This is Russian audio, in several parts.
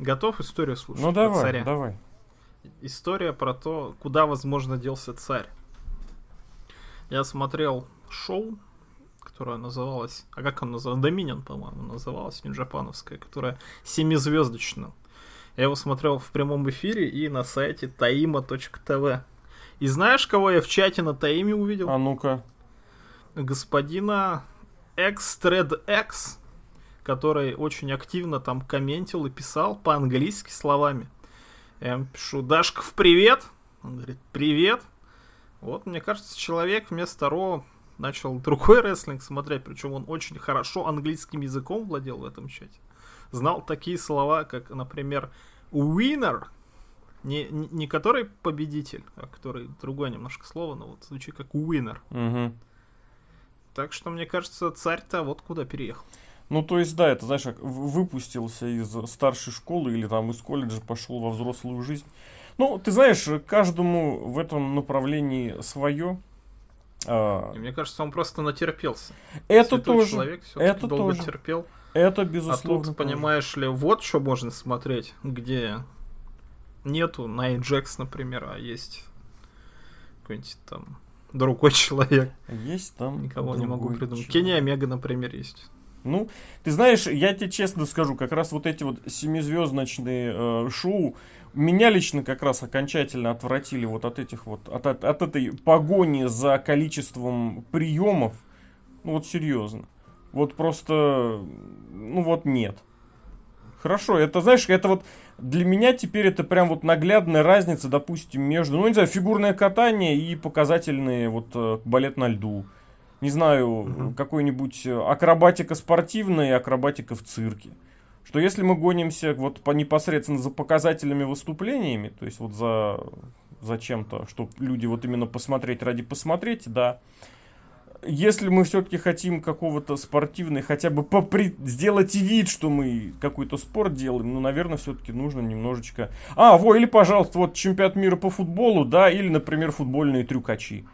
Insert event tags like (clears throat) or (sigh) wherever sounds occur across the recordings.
Готов историю слушать? Ну давай, царя? давай. История про то, куда, возможно, делся царь. Я смотрел шоу, которое называлось... А как оно называлось? Доминион, по-моему, называлось, нью-джапановское, которое семизвездочное. Я его смотрел в прямом эфире и на сайте taima.tv. И знаешь, кого я в чате на Таиме увидел? А ну-ка. господина XThreadX, который очень активно там комментил и писал по-английски словами. Я ему пишу, Дашков, привет! Он говорит, привет! Вот, мне кажется, человек вместо Ро начал другой рестлинг смотреть, причем он очень хорошо английским языком владел в этом чате. Знал такие слова, как, например, winner, не, не, не который победитель, а который другое немножко слово, но вот звучит как winner. Мгм. Так что, мне кажется, царь-то вот куда переехал. Ну, то есть, да, это, знаешь, выпустился из старшей школы или там из колледжа, пошел во взрослую жизнь. Ну, ты знаешь, каждому в этом направлении свое. А, И мне кажется, он просто натерпелся. это Святой тоже, человек это долго тоже. терпел. это А безусловно. тут, тоже. понимаешь ли, вот что можно смотреть, где нету Най Джекс, например, а есть какой-нибудь там другой (laughs) человек. Есть там Никого не могу придумать. человек. Кенни Омега, например, есть. Ну, ты знаешь, я тебе честно скажу, как раз вот эти вот семизвездочные э, шоу меня лично как раз окончательно отвратили вот от этих вот, от, от, от этой погони за количеством приемов. Ну вот серьезно. Вот просто, ну вот нет. Хорошо, это, знаешь, это вот для меня теперь это прям вот наглядная разница, допустим, между, ну, не знаю, фигурное катание и показательные вот э, балет на льду. Не знаю, Мгм. какой-нибудь э, акробатика спортивная и акробатика в цирке. Что если мы гонимся вот по непосредственно за показательными выступлениями, то есть вот за, за чем-то, чтобы люди вот именно посмотреть ради посмотреть, да. Если мы все-таки хотим какого-то спортивного, хотя бы попри- сделать вид, что мы какой-то спорт делаем, ну, наверное, все-таки нужно немножечко... А, во, или, пожалуйста, вот чемпионат мира по футболу, да, или, например, футбольные трюкачи.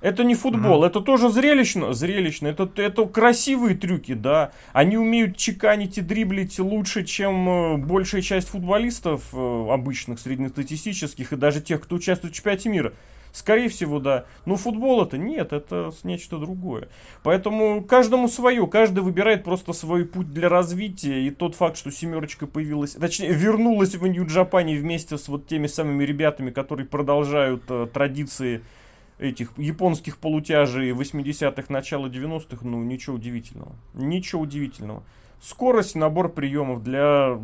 Это не футбол, Мгм. это тоже зрелищно, зрелищно, это, это красивые трюки, да. Они умеют чеканить и дриблить лучше, чем э, большая часть футболистов э, обычных, среднестатистических и даже тех, кто участвует в чемпионате мира. Скорее всего, да. Но футбол это нет, это нечто другое. Поэтому каждому свое, каждый выбирает просто свой путь для развития. И тот факт, что семерочка появилась, точнее, вернулась в Нью-Джапане вместе с вот теми самыми ребятами, которые продолжают э, традиции этих японских полутяжей 80-х, начала 90-х, ну, ничего удивительного. Ничего удивительного. Скорость, набор приемов для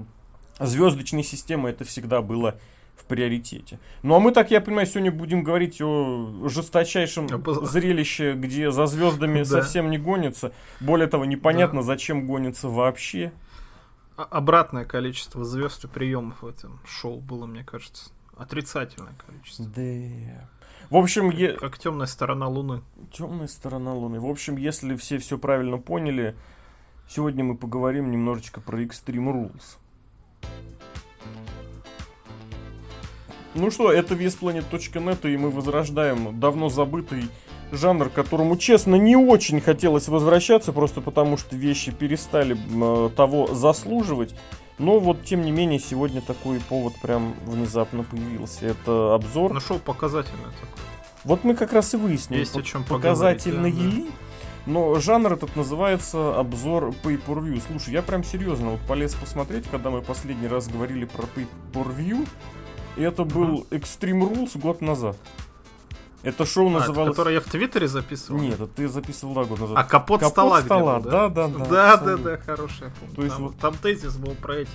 звездочной системы это всегда было в приоритете. Ну а мы, так я понимаю, сегодня будем говорить о жесточайшем А зрелище, где за звездами (laughs) Да. совсем не гонится. Более того, непонятно, зачем гонится вообще. А- обратное количество звезд и приемов в этом шоу было, мне кажется. Отрицательное количество. Да. В общем, е... Как темная сторона Луны. Темная сторона Луны. В общем, если все все правильно поняли, сегодня мы поговорим немножечко про Extreme Rules. Ну что, это весplanet.net, и мы возрождаем давно забытый жанр, которому, честно, не очень хотелось возвращаться, просто потому что вещи перестали э, того заслуживать. Но вот, тем не менее, сегодня такой повод прям внезапно появился. Это обзор. Шоу показательное такое. Вот мы как раз и выяснили. Есть о чем показательные да, ли. Но жанр этот называется обзор pay-per-view. Слушай, я прям серьезно вот полез посмотреть, когда мы последний раз говорили про pay-per-view. И это был Extreme Rules год назад. Это шоу А, называлось... которое я в Твиттере записывал? Нет, это ты записывал два года назад. А капот, Капот стола, стола, был, да, да, да, Да, да, абсолютно. да, хорошая. помню. То есть там, вот- там тезис был про эти,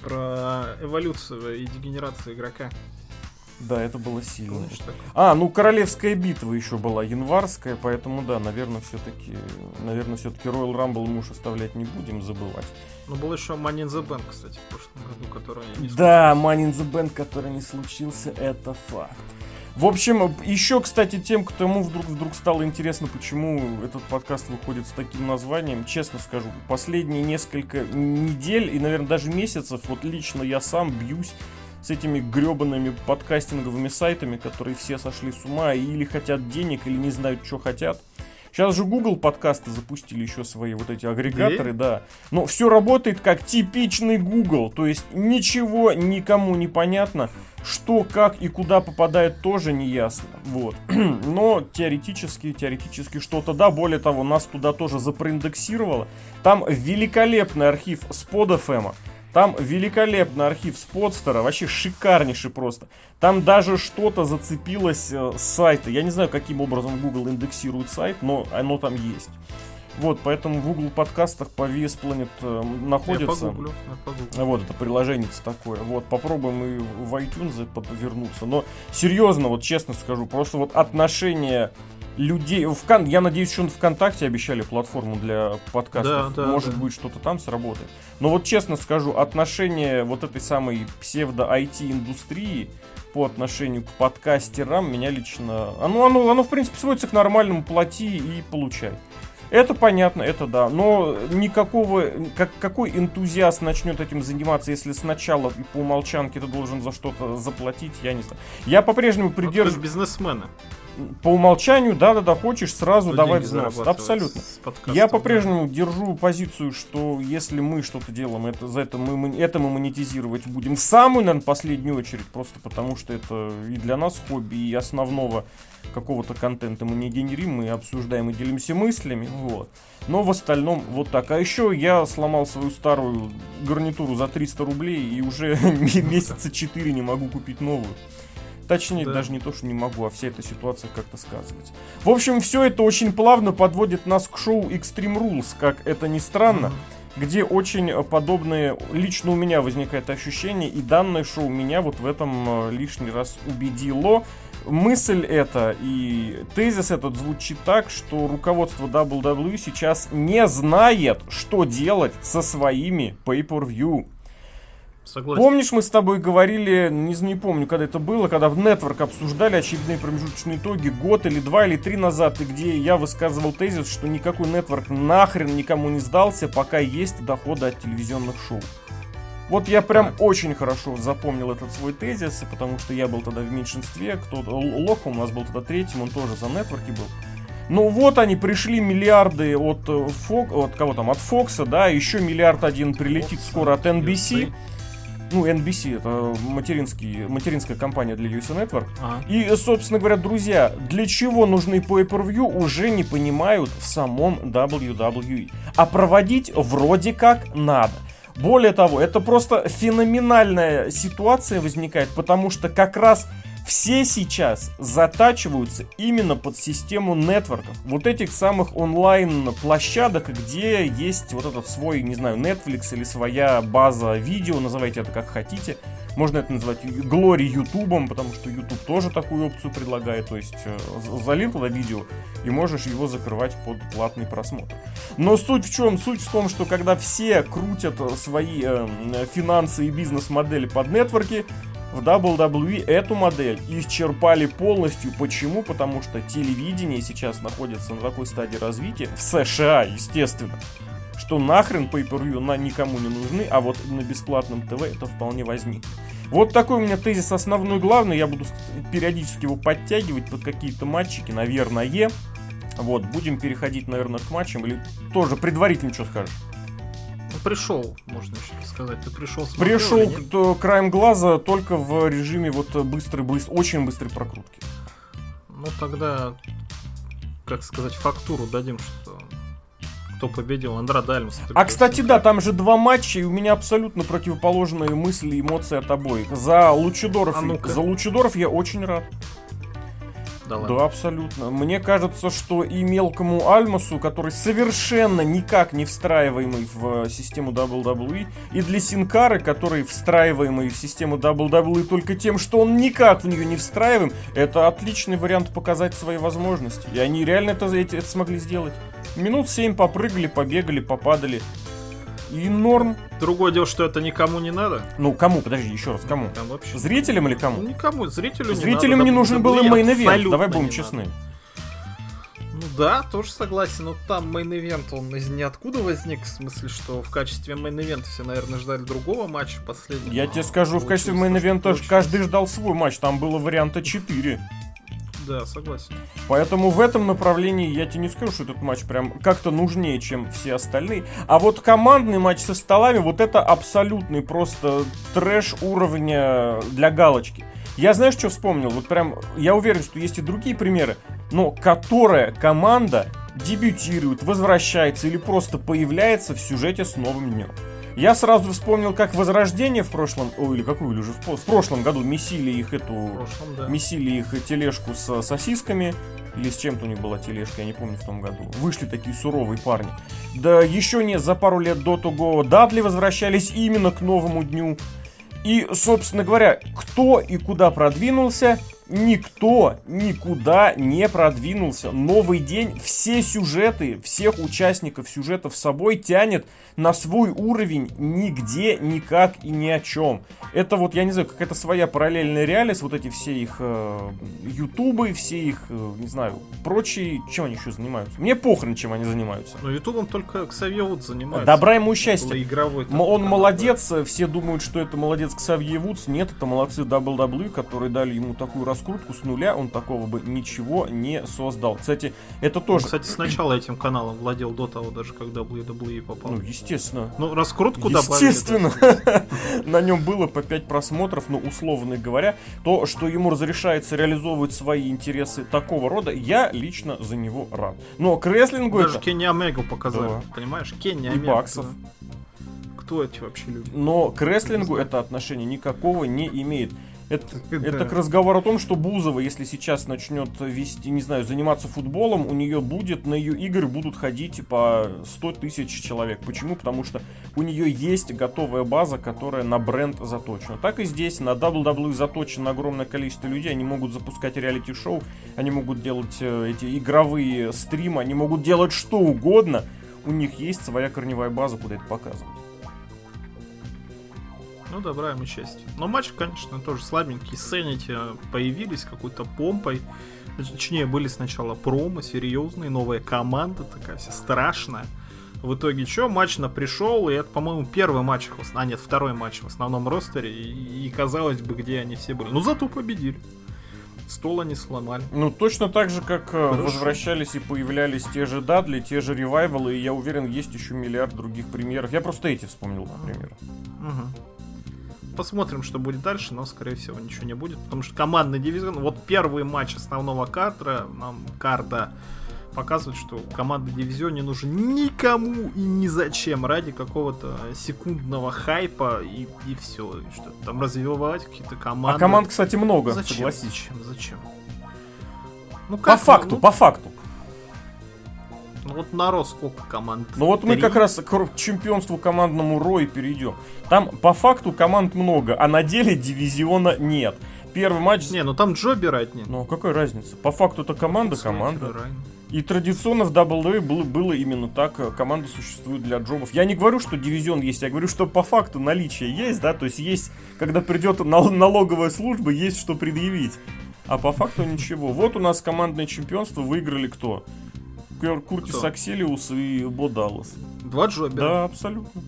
про эволюцию и дегенерацию игрока. Да, это было сильно. А, ну Королевская битва еще была, январская, поэтому да, наверное, все-таки, наверное, все-таки Royal Rumble мы уж оставлять не будем забывать. Ну, был еще Money in the Bank, кстати, в прошлом году, который не Да, Money in the Bank, который не случился, это факт. В общем, еще, кстати, тем, кому вдруг, вдруг стало интересно, почему этот подкаст выходит с таким названием, честно скажу, последние несколько недель и, наверное, даже месяцев, вот лично я сам бьюсь с этими гребаными подкастинговыми сайтами, которые все сошли с ума и или хотят денег, или не знают, что хотят. Сейчас же Google подкасты запустили еще свои вот эти агрегаторы, да. Но все работает как типичный Google. То есть ничего никому не понятно. Что, как и куда попадает, тоже не ясно. Вот. (clears throat) Но теоретически, теоретически что-то да. Более того, нас туда тоже запроиндексировало. Там великолепный архив с под FM. Там великолепный архив Спотстера, вообще шикарнейший просто. Там даже что-то зацепилось э, с сайта. Я не знаю, каким образом Google индексирует сайт, но оно там есть. Вот, поэтому в Google подкастах по VS Planet э, находится. Я погуглю, я погуглю. Вот, это приложение такое. Вот, попробуем и в iTunes подвернуться. Но серьезно, вот честно скажу, просто вот отношение людей. В Кон... Я надеюсь, что он ВКонтакте обещали платформу для подкастов. Да, да, Может да. быть, что-то там сработает. Но вот честно скажу, отношение вот этой самой псевдо-IT-индустрии по отношению к подкастерам меня лично... Оно, оно, оно, в принципе, сводится к нормальному плати и получай. Это понятно, это да. Но никакого, как, какой энтузиаст начнет этим заниматься, если сначала по умолчанке ты должен за что-то заплатить, я не знаю. Я по-прежнему придерживаюсь... бизнесмены по умолчанию, да-да-да, хочешь, сразу что давай взнос. Абсолютно. Я по-прежнему да. держу позицию, что если мы что-то делаем, это, за это мы, это мы монетизировать будем в самую, наверное, последнюю очередь, просто потому что это и для нас хобби, и основного какого-то контента мы не генерим, мы обсуждаем и делимся мыслями, вот. Но в остальном вот так. А еще я сломал свою старую гарнитуру за 300 рублей и уже (laughs) месяца 4 не могу купить новую. Точнее, да. даже не то, что не могу, а вся эта ситуация как-то сказывается. В общем, все это очень плавно подводит нас к шоу Extreme Rules, как это ни странно. Mm-hmm. Где очень подобные, лично у меня возникает ощущение, и данное шоу меня вот в этом э, лишний раз убедило. Мысль эта и тезис этот звучит так, что руководство WWE сейчас не знает, что делать со своими pay-per-view. Согласен. Помнишь, мы с тобой говорили, не, не помню, когда это было, когда в Network обсуждали очередные промежуточные итоги год или два или три назад, и где я высказывал тезис, что никакой Network нахрен никому не сдался, пока есть доходы от телевизионных шоу. Вот я прям так. очень хорошо запомнил этот свой тезис, потому что я был тогда в меньшинстве, кто Лока у нас был тогда третьим, он тоже за нетворки был. Ну вот они пришли миллиарды от, э, Фок, от кого там, от Фокса, да, еще миллиард один прилетит Fox, скоро от NBC ну, NBC, это материнский, материнская компания для USA Network. Ага. И, собственно говоря, друзья, для чего нужны pay-per-view, уже не понимают в самом WWE. А проводить вроде как надо. Более того, это просто феноменальная ситуация возникает, потому что как раз все сейчас затачиваются именно под систему нетворков. Вот этих самых онлайн-площадок, где есть вот этот свой, не знаю, Netflix или своя база видео, называйте это как хотите. Можно это назвать Glory Ютубом, потому что YouTube тоже такую опцию предлагает. То есть э, залил туда видео и можешь его закрывать под платный просмотр. Но суть в чем? Суть в том, что когда все крутят свои э, финансы и бизнес-модели под нетворки, в WWE эту модель исчерпали полностью. Почему? Потому что телевидение сейчас находится на такой стадии развития, в США, естественно, что нахрен pay-per-view на никому не нужны, а вот на бесплатном ТВ это вполне возьми. Вот такой у меня тезис основной главный, я буду периодически его подтягивать под какие-то матчики, наверное. Вот, будем переходить, наверное, к матчам, или тоже предварительно что скажешь? Пришел, можно еще сказать. Ты пришел смотрел, Пришел к, краем глаза только в режиме вот быстрой, быстрой, очень быстрой прокрутки. Ну тогда, как сказать, фактуру дадим, что кто победил, Андрад Альмс. А, кстати, да, там же два матча, и у меня абсолютно противоположные мысли и эмоции от обоих. За Лучидоров, а за Лучидоров я очень рад. Да, ладно. да, абсолютно. Мне кажется, что и мелкому Альмасу, который совершенно никак не встраиваемый в систему WWE, и для Синкары, который встраиваемый в систему WWE только тем, что он никак в нее не встраиваем, это отличный вариант показать свои возможности. И они реально это, это смогли сделать. Минут 7 попрыгали, побегали, попадали. И норм. Другое дело, что это никому не надо. Ну, кому? Подожди, еще раз, кому? Там вообще... Зрителям или кому? Ну, никому, зрителю не Зрителям надо, не нужен был и мейн давай будем честны. Ну да, тоже согласен, но там мейн-ивент, он из ниоткуда возник, в смысле, что в качестве мейн-ивента все, наверное, ждали другого матча последнего. Я тебе скажу, в качестве мейн-ивента каждый ждал свой матч, там было варианта 4. Да, согласен. Поэтому в этом направлении я тебе не скажу, что этот матч прям как-то нужнее, чем все остальные. А вот командный матч со столами, вот это абсолютный просто трэш уровня для галочки. Я знаешь, что вспомнил? Вот прям, я уверен, что есть и другие примеры, но которая команда дебютирует, возвращается или просто появляется в сюжете с новым днем. Я сразу вспомнил, как Возрождение в прошлом, ой, или какую, или уже в, в прошлом году месили их эту, прошлом, да. месили их тележку с сосисками, или с чем-то у них была тележка, я не помню в том году. Вышли такие суровые парни. Да еще не за пару лет до того Дадли возвращались именно к новому дню. И, собственно говоря, кто и куда продвинулся, никто никуда не продвинулся. Новый день, все сюжеты, всех участников сюжетов с собой тянет на свой уровень нигде, никак и ни о чем. Это вот, я не знаю, какая-то своя параллельная реальность, вот эти все их э, ютубы, все их, э, не знаю, прочие, чем они еще занимаются. Мне похрен, чем они занимаются. Ну, ютубом только Ксавье Вудс занимается. Добра ему счастья. Игровой, он канал, молодец, да. все думают, что это молодец Ксавье Вудс. Нет, это молодцы WWE, которые дали ему такую раскрутку с нуля, он такого бы ничего не создал. Кстати, это тоже... Он, кстати, сначала этим каналом владел до того, даже когда WWE попал. Ну, естественно. Ну, раскрутку добавили. Естественно. На нем было по 5 просмотров, ну, условно говоря. То, что ему разрешается реализовывать свои интересы такого рода, я лично за него рад. Но к рестлингу Даже Кенни Омегу показали, понимаешь? Кенни Омегу. И Баксов кто эти вообще люди. Но к рестлингу это отношение никакого не имеет. Это, это к разговору о том, что Бузова, если сейчас начнет вести, не знаю, заниматься футболом, у нее будет, на ее игры будут ходить по 100 тысяч человек. Почему? Потому что у нее есть готовая база, которая на бренд заточена. Так и здесь, на WWE заточено огромное количество людей, они могут запускать реалити-шоу, они могут делать э, эти игровые стримы, они могут делать что угодно. У них есть своя корневая база, куда это показывать. Ну, добра ему счастье. Но матч, конечно, тоже слабенький. Сценити появились какой-то помпой. Точнее, были сначала промо серьезные, новая команда такая вся страшная. В итоге что, матч на пришел, и это, по-моему, первый матч, а нет, второй матч в основном ростере, и, и казалось бы, где они все были. Ну, зато победили. Стол они сломали. Ну, точно так же, как э, Хорошо. возвращались и появлялись те же Дадли, те же ревайвалы, и я уверен, есть еще миллиард других примеров. Я просто эти вспомнил, например. Угу. Посмотрим, что будет дальше, но, скорее всего, ничего не будет. Потому что командный дивизион, вот первый матч основного карта, нам карта показывает, что команда дивизион не нужен никому и ни зачем ради какого-то секундного хайпа и, и все. Что там развивать какие-то команды. А команд, кстати, много, зачем? согласись. Зачем? Зачем? Ну, как, по факту, ну, по факту. Ну вот народ сколько команд? Ну вот мы как раз к чемпионству командному Рой перейдем. Там по факту команд много, а на деле дивизиона нет. Первый матч... Не, ну там Джоберы одни. Ну какая разница? По факту это команда, команда. И традиционно в WWE было, было именно так. Команда существует для джобов. Я не говорю, что дивизион есть, я говорю, что по факту наличие есть, да, то есть есть, когда придет налоговая служба, есть что предъявить. А по факту ничего. Вот у нас командное чемпионство выиграли кто? Куртис Кто? Акселиус и Бо Даллас. Два джобера. Да, абсолютно.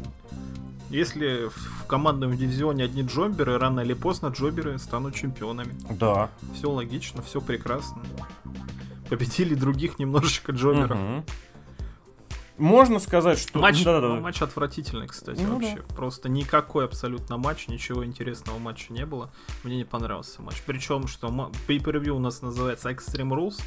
Если в командном дивизионе одни джоберы, рано или поздно джоберы станут чемпионами. Да. Все логично, все прекрасно. Победили других немножечко джоберов. Угу. Можно сказать, что... Матч, да, да, да. матч отвратительный, кстати, ну, вообще. Да. Просто никакой абсолютно матч, ничего интересного матча не было. Мне не понравился матч. Причем, что pay per у нас называется Extreme Rules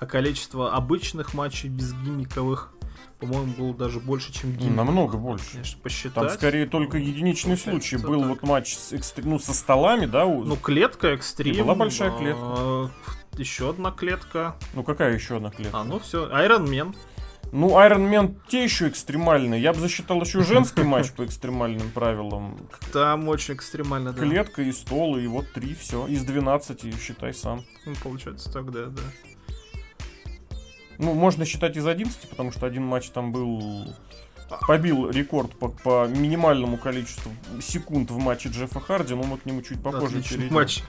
а количество обычных матчей без гиммиковых, по-моему, было даже больше, чем гиммик. Намного больше. Конечно, посчитать. Там скорее только единичный ну, случай. Был так. вот матч с экстр... ну, со столами, да? У... Ну, клетка, экстрим. И была большая клетка. А, еще одна клетка. Ну, какая еще одна клетка? А, ну все, Iron Man. Ну, Iron Man те еще экстремальные. Я бы засчитал еще женский (laughs) матч по экстремальным правилам. Там очень экстремально, да. Клетка и стол, и вот три, все. Из 12, считай сам. Ну, получается тогда, да. Ну, можно считать из 11, потому что один матч там был побил рекорд по, по минимальному количеству секунд в матче Джеффа Харди, но мы к нему чуть попозже Отличный перейдем. матч.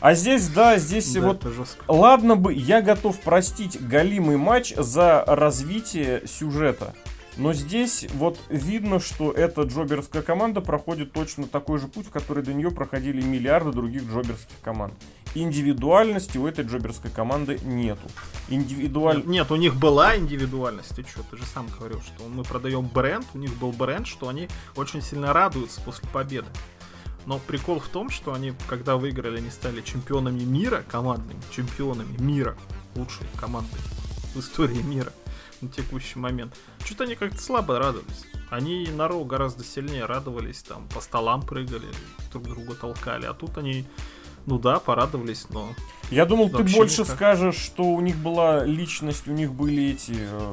А здесь, да, здесь да, вот... Ладно бы, я готов простить галимый матч за развитие сюжета. Но здесь вот видно, что эта джоберская команда проходит точно такой же путь, в который до нее проходили миллиарды других джоберских команд. Индивидуальности у этой джоберской команды нету. Индивидуаль... Нет, у них была индивидуальность. Ты что, ты же сам говорил, что мы продаем бренд, у них был бренд, что они очень сильно радуются после победы. Но прикол в том, что они, когда выиграли, они стали чемпионами мира, командными чемпионами мира, лучшей командой в истории мира на текущий момент. Что-то они как-то слабо радовались. Они на Ро гораздо сильнее радовались, там по столам прыгали, друг друга толкали. А тут они, ну да, порадовались, но... Я думал, ты больше никак. скажешь, что у них была личность, у них были эти э,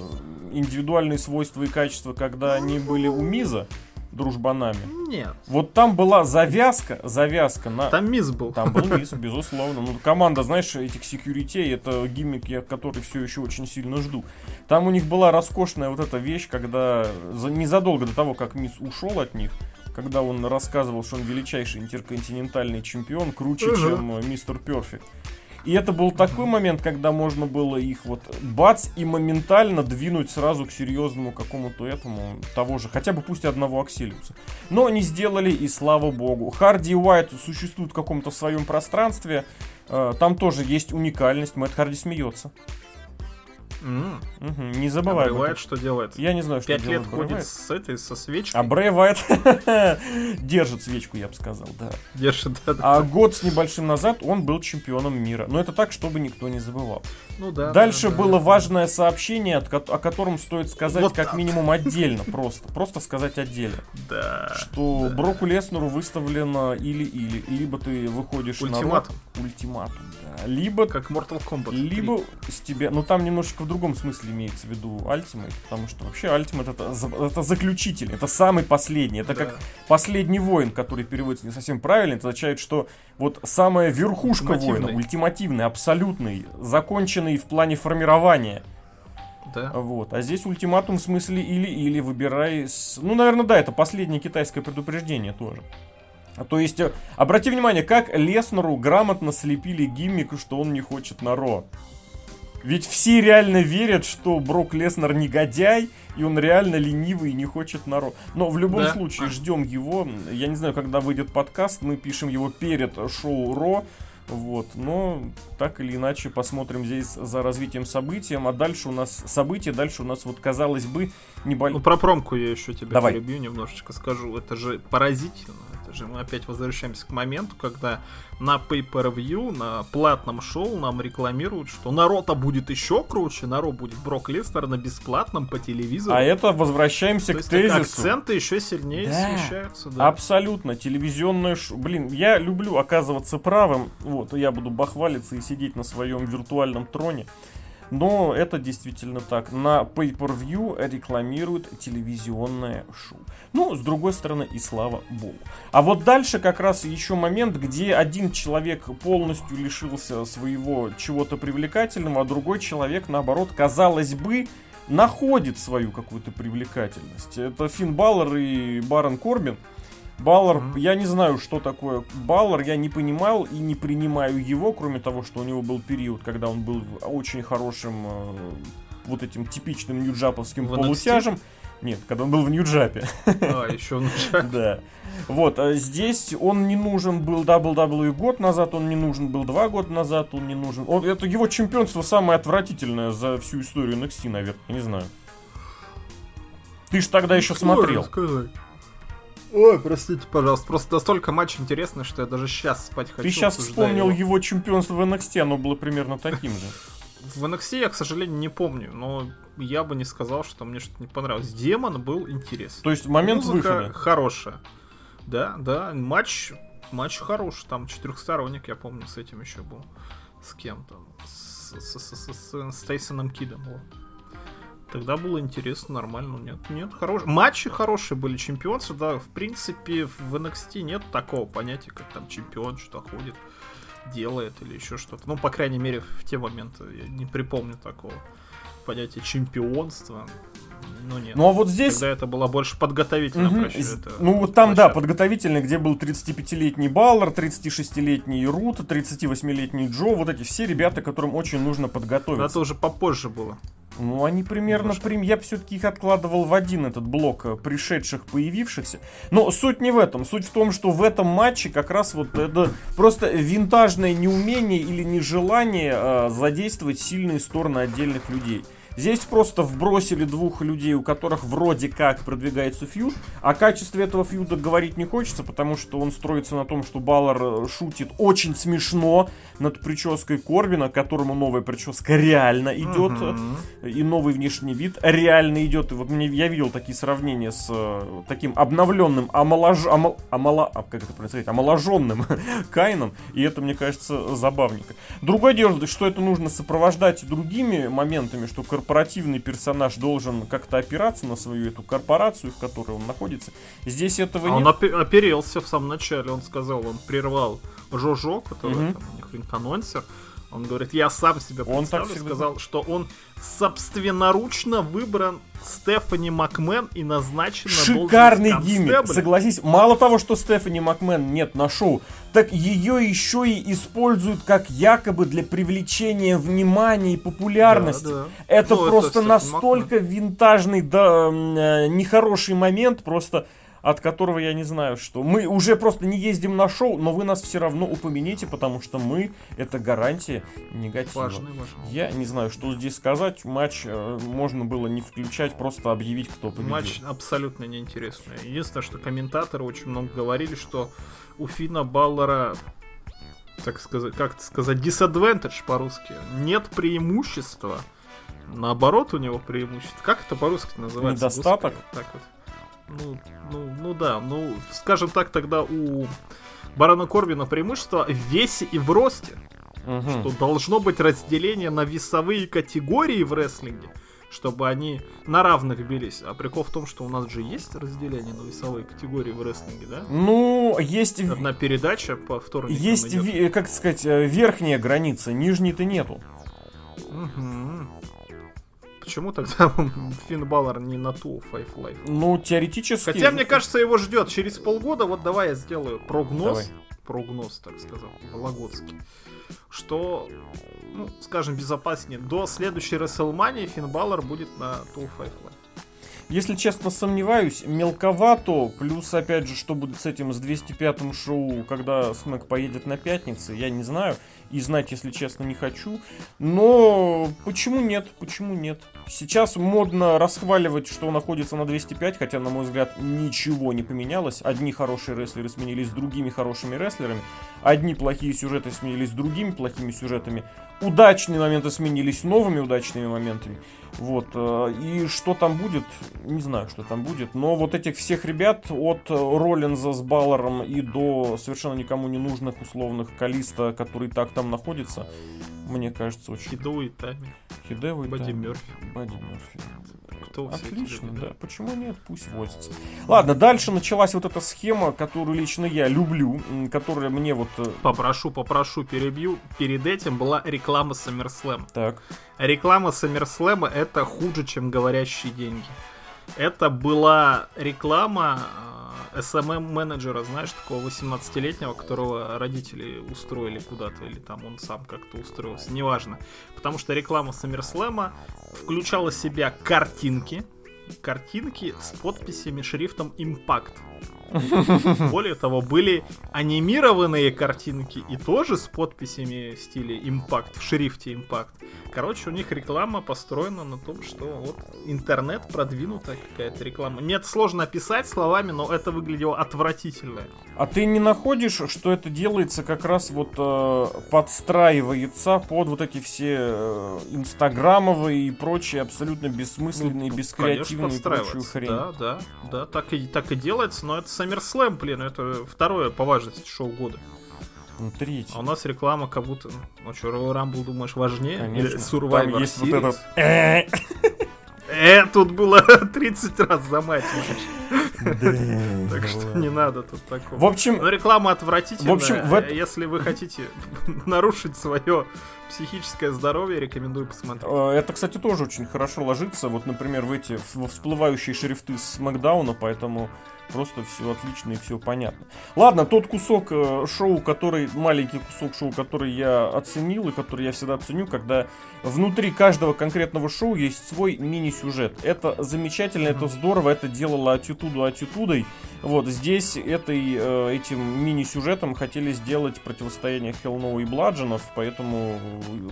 индивидуальные свойства и качества, когда они были у Миза дружбанами. Нет. Вот там была завязка, завязка на... Там мисс был. Там был Миз, (laughs) безусловно. Ну, команда, знаешь, этих секьюритей, это гиммик, я который все еще очень сильно жду. Там у них была роскошная вот эта вещь, когда за- незадолго до того, как Мисс ушел от них, когда он рассказывал, что он величайший интерконтинентальный чемпион, круче, Ага. чем э, мистер Перфект. И это был такой момент, когда можно было их вот бац и моментально двинуть сразу к серьезному какому-то этому, того же, хотя бы пусть одного Аксилиуса. Но они сделали, и слава богу. Харди и Уайт существуют в каком-то своем пространстве. Э, Там тоже есть уникальность. Мэтт Харди смеется. Мгм, не забывай. этом. что делает. Я не знаю, что Пять делает лет Бray ходит с этой, со свечкой. А Брэй Вайт (laughs) держит свечку, я бы сказал, да. Держит, да, да. А год с небольшим назад он был чемпионом мира. Но это так, чтобы никто не забывал. Ну да. Дальше да, да, было да. важное сообщение, от о котором стоит сказать Вот как так. минимум отдельно. Просто. Просто сказать отдельно. Да. Что Броку Леснеру выставлено или-или. Либо ты выходишь на Ультиматум. Ро- Ультиматум, да. Либо Как Mortal Kombat. 3. либо с тебя, ну там немножечко в другом смысле имеется в виду Ultimate, потому что вообще Ultimate это, это заключитель, это самый последний, это Да. как последний воин, который переводится не совсем правильно, это означает, что вот самая верхушка Ультимативный. воина, ультимативный, абсолютный, законченный в плане формирования. Да. Вот. А здесь ультиматум в смысле или-или, выбирай. с- Ну, наверное, да, это последнее китайское предупреждение тоже. То есть, э, обрати внимание, как Леснеру грамотно слепили гиммик, что он не хочет на Ро. Ведь все реально верят, что Брок Леснер негодяй, и он реально ленивый и не хочет на Ро. Но в любом Да. случае, ждем его. Я не знаю, когда выйдет подкаст, мы пишем его перед шоу Ро. Вот, но так или иначе посмотрим здесь за развитием событий. А дальше у нас события, дальше у нас вот казалось бы Ну, небольшой... про промку я еще тебе Давай. перебью немножечко скажу. Это же поразительно. Это же мы опять возвращаемся к моменту, когда на Pay-Per-View, на платном шоу нам рекламируют, что народ-то будет еще круче, народ будет Брок Лестер на бесплатном по телевизору. А это возвращаемся То к есть тезису. акценты еще сильнее Да. смещаются. Да. Абсолютно, телевизионное шоу. Блин, я люблю оказываться правым. Вот, я буду бахвалиться и сидеть на своем виртуальном троне. Но это действительно так. На Pay-Per-View рекламируют телевизионное шоу. Ну, с другой стороны, и слава богу. А вот дальше как раз еще момент, где один человек полностью лишился своего чего-то привлекательного, а другой человек, наоборот, казалось бы, находит свою какую-то привлекательность. Это Финн Баллар и Барон Корбин. Баллар, Мгм. я не знаю, что такое Баллар, я не понимал и не принимаю его, кроме того, что у него был период, когда он был очень хорошим, э, вот этим типичным нью-джаповским В полутяжем. Нет, когда он был в Нью-Джапе. (laughs) А, еще (laughs) Да. Вот, а здесь он не нужен был WWE год назад, он не нужен был два года назад, он не нужен... Он, это его чемпионство самое отвратительное за всю историю NXT, наверное, не знаю. Ты ж тогда еще смотрел. Ой, простите, пожалуйста. Просто настолько матч интересный, что я даже сейчас спать хочу. Ты сейчас вспомнил его. его чемпионство в NXT, оно было примерно таким же. (laughs) В NXT я, к сожалению, не помню, но я бы не сказал, что мне что-то не понравилось. Демон был интересный. То есть момент Музыка выхода. хорошая. Да, да, матч, матч хороший. Там четырехсторонник, я помню, с этим еще был. С кем там? С, с, с, с, с- с Тейсоном Кидом. вот. Тогда было интересно, нормально. Нет, нет, хорош... матчи хорошие были. Чемпионство, да, в принципе, в NXT нет такого понятия, как там чемпион что-то ходит, делает или еще что-то. Ну, по крайней мере, в те моменты я не припомню такого понятия чемпионства. Ну, нет. Ну а вот здесь... Тогда это была больше площадь, З- это Ну вот там, да, площадка. подготовительный, где был 35-летний Баллар, 36-летний Рут, 38-летний Джо, вот эти все ребята, которым очень нужно Но подготовиться. это уже попозже было. Ну, они примерно... Прим... Я все-таки их откладывал в один этот блок э, пришедших, появившихся. Но суть не в этом. Суть в том, что в этом матче как раз вот это просто винтажное неумение или нежелание э, задействовать сильные стороны отдельных людей. Здесь просто вбросили двух людей, у которых вроде как продвигается фьюд, о качестве этого фьюда говорить не хочется, потому что он строится на том, что Баллар э, шутит очень смешно над прической Корбина, которому новая прическа реально идет, uh-huh. и новый внешний вид реально идет. И вот мне я видел такие сравнения с э, таким обновленным, омолож... омол... омола... А, как это происходит? омоложенным (laughs) Кайном, и это, мне кажется, забавненько. Другое дело, что это нужно сопровождать другими моментами, что корпорация корпоративный персонаж должен как-то опираться на свою эту корпорацию, в которой он находится. Здесь этого а нет. Он оперелся в самом начале, он сказал, он прервал Жожо, который mm-hmm. там, у них анонсер. Он говорит, я сам себя он так сказал, что он собственноручно выбран Стефани Макмен и назначен Шикарный гиммик, согласись. Мало того, что Стефани Макмен нет на шоу, так ее еще и используют как якобы для привлечения внимания и популярности. Да, да. Это ну, просто это настолько Макмен. винтажный, да, э, нехороший момент, просто от которого я не знаю, что мы уже просто не ездим на шоу, но вы нас все равно упомяните, потому что мы это гарантия негатива. Важный, важный. Я не знаю, что здесь сказать. Матч э, можно было не включать, просто объявить, кто победил. Матч абсолютно неинтересный. Единственное, что комментаторы очень много говорили, что у Фина Баллера так сказать, как это сказать, disadvantage по-русски. Нет преимущества. Наоборот, у него преимущество. Как это по-русски называется? Недостаток? Господи, так вот. Ну, ну, ну да, ну, скажем так, тогда у Барона Корбина преимущество в весе и в росте. Угу. Что должно быть разделение на весовые категории в рестлинге, чтобы они на равных бились. А прикол в том, что у нас же есть разделение на весовые категории в рестлинге, да? Ну, есть... Одна передача по вторникам Есть, ви- как сказать, э, верхняя граница, нижней-то нету. Угу. Почему тогда (laughs) Финн Баллар не на ту Five Life? Ну, теоретически... Хотя, мне кажется, его ждет через полгода. Вот давай я сделаю прогноз. Давай. Прогноз, так сказал, Вологодский. Что, ну, скажем, безопаснее. До следующей WrestleMania Финн Баллар будет на ту Five Life. Если честно, сомневаюсь, мелковато. Плюс, опять же, что будет с этим, с 205-м шоу, когда Смэк поедет на пятницы, я не знаю. И знать, если честно, не хочу. Но почему нет? Почему нет? Сейчас модно расхваливать, что он находится на 205, хотя, на мой взгляд, ничего не поменялось. Одни хорошие рестлеры сменились другими хорошими рестлерами. Одни плохие сюжеты сменились другими плохими сюжетами удачные моменты сменились новыми удачными моментами. Вот. Э, и что там будет, не знаю, что там будет. Но вот этих всех ребят от Роллинза с Баллером и до совершенно никому не нужных условных Калиста, который так там находится, мне кажется, очень... Хидео и Тами. Хидео и Бадди Мерфи. Бадди Мерфи. Кто Отлично, да. Почему нет? Пусть возится. Ладно, дальше началась вот эта схема, которую лично я люблю, которая мне вот... Э, попрошу, попрошу, перебью. Перед этим была реклама SummerSlam. Так. Реклама SummerSlam это хуже, чем говорящие деньги. Это была реклама SMM-менеджера, знаешь, такого 18-летнего, которого родители устроили куда-то, или там он сам как-то устроился, неважно. Потому что реклама SummerSlam включала в себя картинки, картинки с подписями шрифтом Impact. (laughs) Более того, были анимированные картинки и тоже с подписями в стиле Impact, в шрифте Impact. Короче, у них реклама построена на том, что вот интернет продвинутая какая-то реклама. Мне это сложно описать словами, но это выглядело отвратительно. А ты не находишь, что это делается как раз вот э, подстраивается под вот эти все э, инстаграмовые и прочие абсолютно бессмысленные, ну, бескреативные и прочую хрень? Да, да, да, так и, так и делается, но это SummerSlam, блин, это второе по важности шоу года. Ну, третий. А у нас реклама как будто... Ну что, Royal Rumble, думаешь, важнее? Конечно. Или Survivor Там есть Series? вот этот... (laughs) Э, тут было (laughs) 30 раз за матч. Так что не надо тут такого. В общем, Но реклама отвратительная. В общем, Если вы хотите (laughs) нарушить свое психическое здоровье, рекомендую посмотреть. Э, Это, кстати, тоже очень хорошо ложится, вот, например, в эти во всплывающие шрифты с Макдауна, поэтому просто все отлично и все понятно. Ладно, тот кусок э, шоу, который, маленький кусок шоу, который я оценил и который я всегда ценю, когда внутри каждого конкретного шоу есть свой мини-сюжет. Это замечательно, это здорово, это делало Атитуду Атитудой. Вот здесь этой, э, этим мини-сюжетом хотели сделать противостояние Хеллноу и Бладжинов, поэтому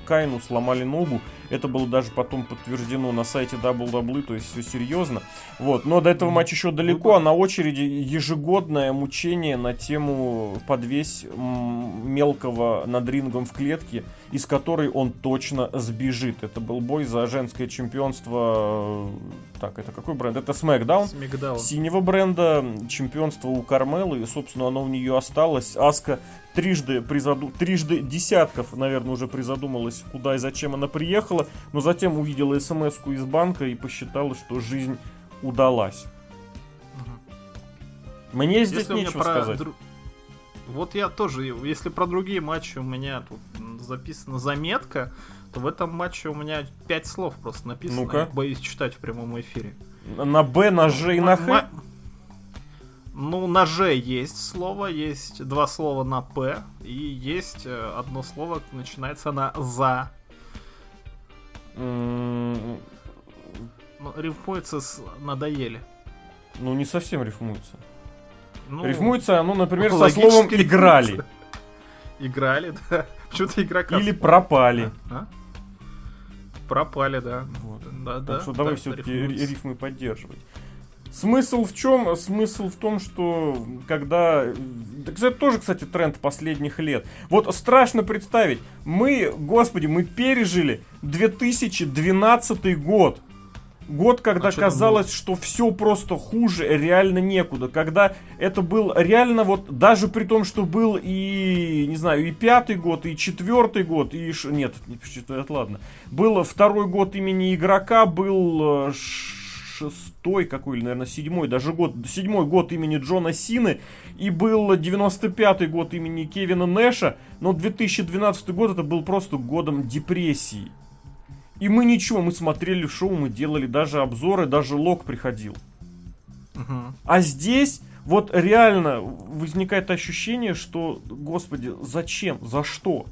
Кайну сломали ногу. Это было даже потом подтверждено на сайте WWE, то есть все серьезно. Вот. Но до этого матча еще далеко, а на очереди ежегодное мучение на тему подвесь мелкого над рингом в клетке, из которой он точно сбежит. Это был бой за женское чемпионство. э, Так, это какой бренд? Это SmackDown Смигдаун. синего бренда, чемпионство у Кармелы, и, собственно, оно у нее осталось. Аска трижды, призаду... трижды десятков, наверное, уже призадумалась, куда и зачем она приехала, но затем увидела смс из банка и посчитала, что жизнь удалась. Мне здесь Если нечего сказать. дру- Вот я тоже, если про другие матчи у меня тут записана заметка, то в этом матче у меня пять слов просто написано. Ну-ка. Боюсь читать в прямом эфире. На Б, на Ж и на Х? Ну, на Ж есть слово, есть два слова на П, и есть э, одно слово, начинается на За. М, Ну, рифмуется с надоели. Ну, не совсем рифмуется. Ну, Рифмуется оно, например, со словом рифмуется. «играли» Играли, да. Почему-то игрока. или «пропали». А? Пропали, да. Вот. Да, да. Так что давай так все-таки рифмуется. рифмы поддерживать. Смысл в чем? Смысл в том, что когда... Да, кстати, тоже, кстати, тренд последних лет. Вот страшно представить. Мы, господи, мы пережили 2012 год. Год, когда А что казалось, что все просто хуже, реально некуда. Когда это был реально вот, даже при том, что был и, не знаю, и пятый год, и четвертый год, и... ш- Нет, не четвертый, ладно. Был второй год имени игрока, был э, шестой какой, или, наверное, седьмой, даже год, седьмой год имени Джона Сины, и был 95-й год имени Кевина Нэша, но 2012 год это был просто годом депрессии. И мы ничего, мы смотрели шоу, мы делали даже обзоры, даже лог приходил. Мгм. А здесь вот реально возникает ощущение, что, господи, зачем, за что?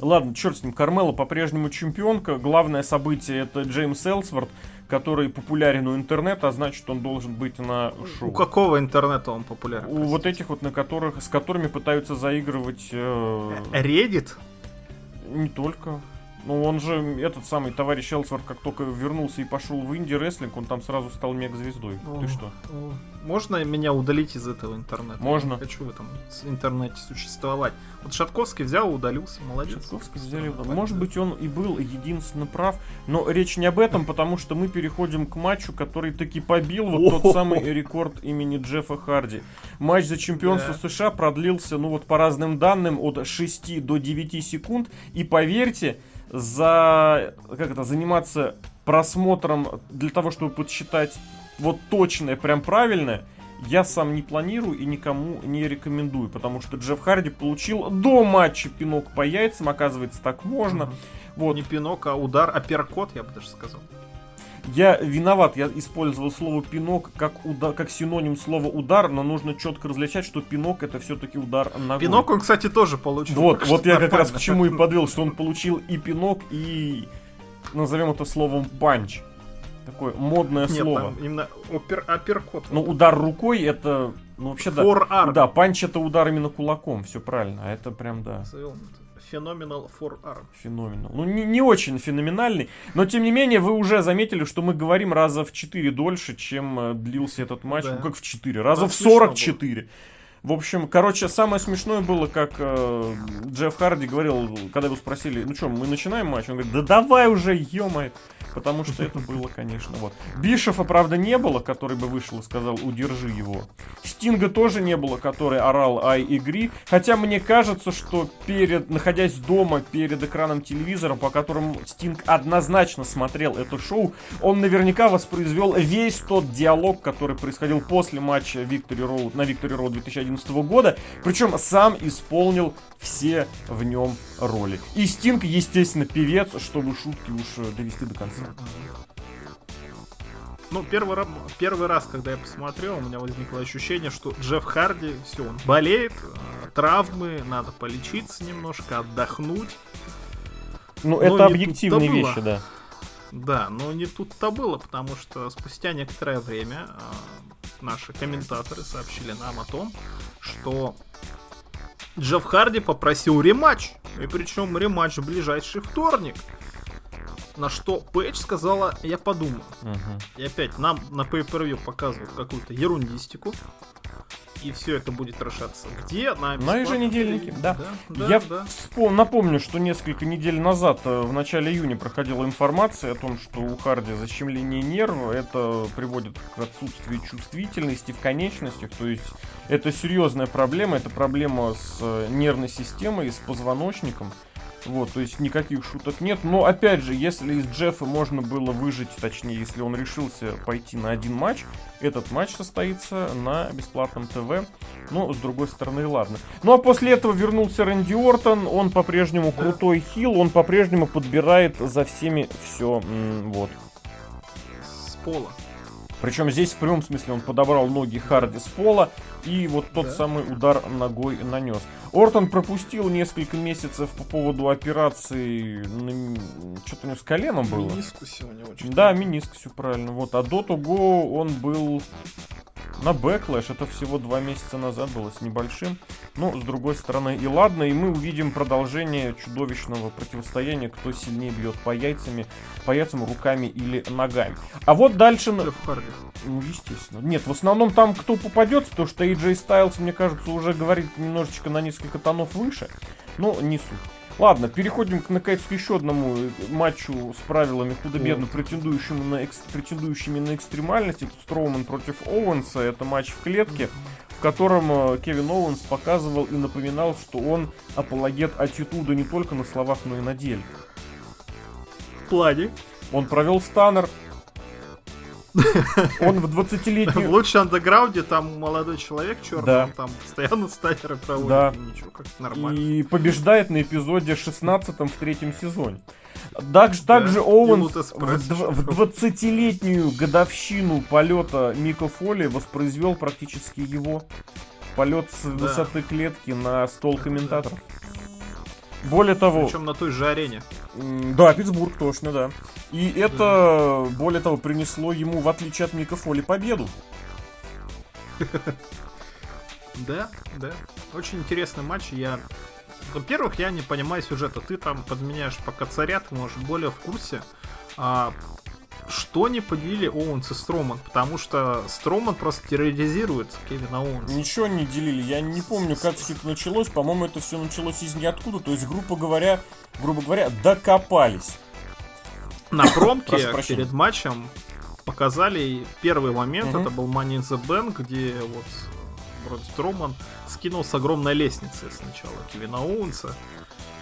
Ладно, черт с ним, Кармела по-прежнему чемпионка. Главное событие это Джеймс Элсворт, который популярен у интернета, а значит он должен быть на шоу. У какого интернета он популярен? У вот этих вот, на которых, с которыми пытаются заигрывать э, Reddit? не только. Ну, он же, этот самый товарищ Элсворт, как только вернулся и пошел в инди-рестлинг, он там сразу стал мега-звездой. Ты что? ну, Можно меня удалить из этого интернета? Можно. Я не хочу в этом интернете существовать. Вот Шатковский взял, удалился, молодец. Шатковский взяли. Так, Может да. быть, он и был единственно прав, но речь не об этом, (laughs) потому что мы переходим к матчу, который таки побил вот тот самый рекорд имени Джеффа Харди. Матч за чемпионство США продлился, ну вот по разным данным, от 6 до 9 секунд. И поверьте, за как это заниматься просмотром для того, чтобы подсчитать вот точное, прям правильное, я сам не планирую и никому не рекомендую, потому что Джефф Харди получил до матча пинок по яйцам, оказывается, так можно. Мгм. Вот, Не пинок, а удар, апперкот, я бы даже сказал. Я виноват, я использовал слово пинок как, уда- как синоним слова удар, но нужно четко различать, что пинок это все-таки удар ногой. Пинок он, кстати, тоже получил. Вот, вот я как раз к чему и подвел, что он получил и пинок, и назовем это словом панч. Такое модное Нет, слово. там именно опер, апперкот. Ну, удар рукой это, ну вообще да. Forearm. Да, панч это удар именно кулаком, все правильно. А это прям да. Назовем Phenomenal forearm. Phenomenal. Ну, не, не очень феноменальный, но тем не менее вы уже заметили, что мы говорим раза в 4 дольше, чем э, длился этот матч. Да. Ну, как в 4, раза Ну, в смешно 44. В общем, короче, самое смешное было, как э, Джефф Харди говорил, когда его спросили, ну что, мы начинаем матч? Он говорит, да давай уже, ё Потому что это было, конечно, вот. Бишефа, правда, не было, который бы вышел и сказал, удержи его. Стинга тоже не было, который орал ай игри. Хотя мне кажется, что перед, находясь дома, перед экраном телевизора, по которому Стинг однозначно смотрел это шоу, он наверняка воспроизвел весь тот диалог, который происходил после матча Victory Road, на Victory Road 2011 года. Причем сам исполнил все в нем роли. И Стинг, естественно, певец, чтобы шутки уж довести до конца. Ну, первый, раз, первый раз, когда я посмотрел, у меня возникло ощущение, что Джефф Харди, все, он болеет, э, травмы, надо полечиться немножко, отдохнуть. Ну, это объективные вещи, да. Да, но не тут-то было, потому что спустя некоторое время э, наши комментаторы сообщили нам о том, что Джефф Харди попросил рематч. И причем рематч в ближайший вторник. На что Пейдж сказала, я подумаю. Угу. И опять нам на pay per показывают какую-то ерундистику. И все это будет решаться. Где? На, на еженедельнике, да. да. Я да. Вспом... напомню, что несколько недель назад, э, в начале июня, проходила информация о том, что у Харди защемление нерва, это приводит к отсутствию чувствительности в конечностях, то есть это серьезная проблема, это проблема с э, нервной системой, с позвоночником. Вот, то есть никаких шуток нет. Но опять же, если из Джеффа можно было выжить, точнее, если он решился пойти на один матч, этот матч состоится на бесплатном ТВ. Но с другой стороны, ладно. Ну а после этого вернулся Рэнди Ортон. Он по-прежнему крутой хил, он по-прежнему подбирает за всеми все. Вот. С пола. Причем здесь в прямом смысле он подобрал ноги Харди с пола и вот тот да. самый удар ногой нанес. Ортон пропустил несколько месяцев по поводу операции, что-то у него с коленом было. Минискусе у него. Да, минискусе, правильно. Вот. А до того он был на Backlash. Это всего два месяца назад было с небольшим. Но, с другой стороны, и ладно, и мы увидим продолжение чудовищного противостояния, кто сильнее бьет по яйцами, по яйцам руками или ногами. А вот дальше... Ну, естественно. Нет, в основном там кто попадется, потому что AJ Styles, мне кажется, уже говорит немножечко на несколько тонов выше. Но не суть. Ладно, переходим к, наконец, к еще одному матчу с правилами худо-бедно претендующими на, экс, претендующими на экстремальность. Это Строуман против Оуэнса. Это матч в клетке, в котором э, Кевин Оуэнс показывал и напоминал, что он апологет аттитуда не только на словах, но и на деле. В плане? Он провел станнер, (laughs) он в 20-летнем... В лучшем андеграунде там молодой человек черный, да. он там постоянно статеры проводит, да. ничего, как нормально. И побеждает на эпизоде 16 в третьем сезоне. Также, да, также Оуэнс в 20-летнюю годовщину полета Мика Фоли воспроизвел практически его полет с да. высоты клетки на стол комментаторов. Более того... Причем на той же арене. Да, Питтсбург, точно, да. И это, более того, принесло ему, в отличие от Мика Фоли, победу. (laughs) Да, да. Очень интересный матч. Я во-первых, я не понимаю сюжета. Ты там подменяешь пока царя, ты, может, более в курсе. А, что не поделили Оуэнс и Строман? Потому что Строман просто терроризирует Кевина Оуэнса. Ничего не делили. Я не помню, как все это началось. По-моему, это все началось из ниоткуда. То есть, грубо говоря, грубо говоря, докопались. На (coughs) промке перед матчем показали первый момент. Это был Money in the Bank, где вот вроде Строман скинул с огромной лестницы сначала Кевина Оуэнса.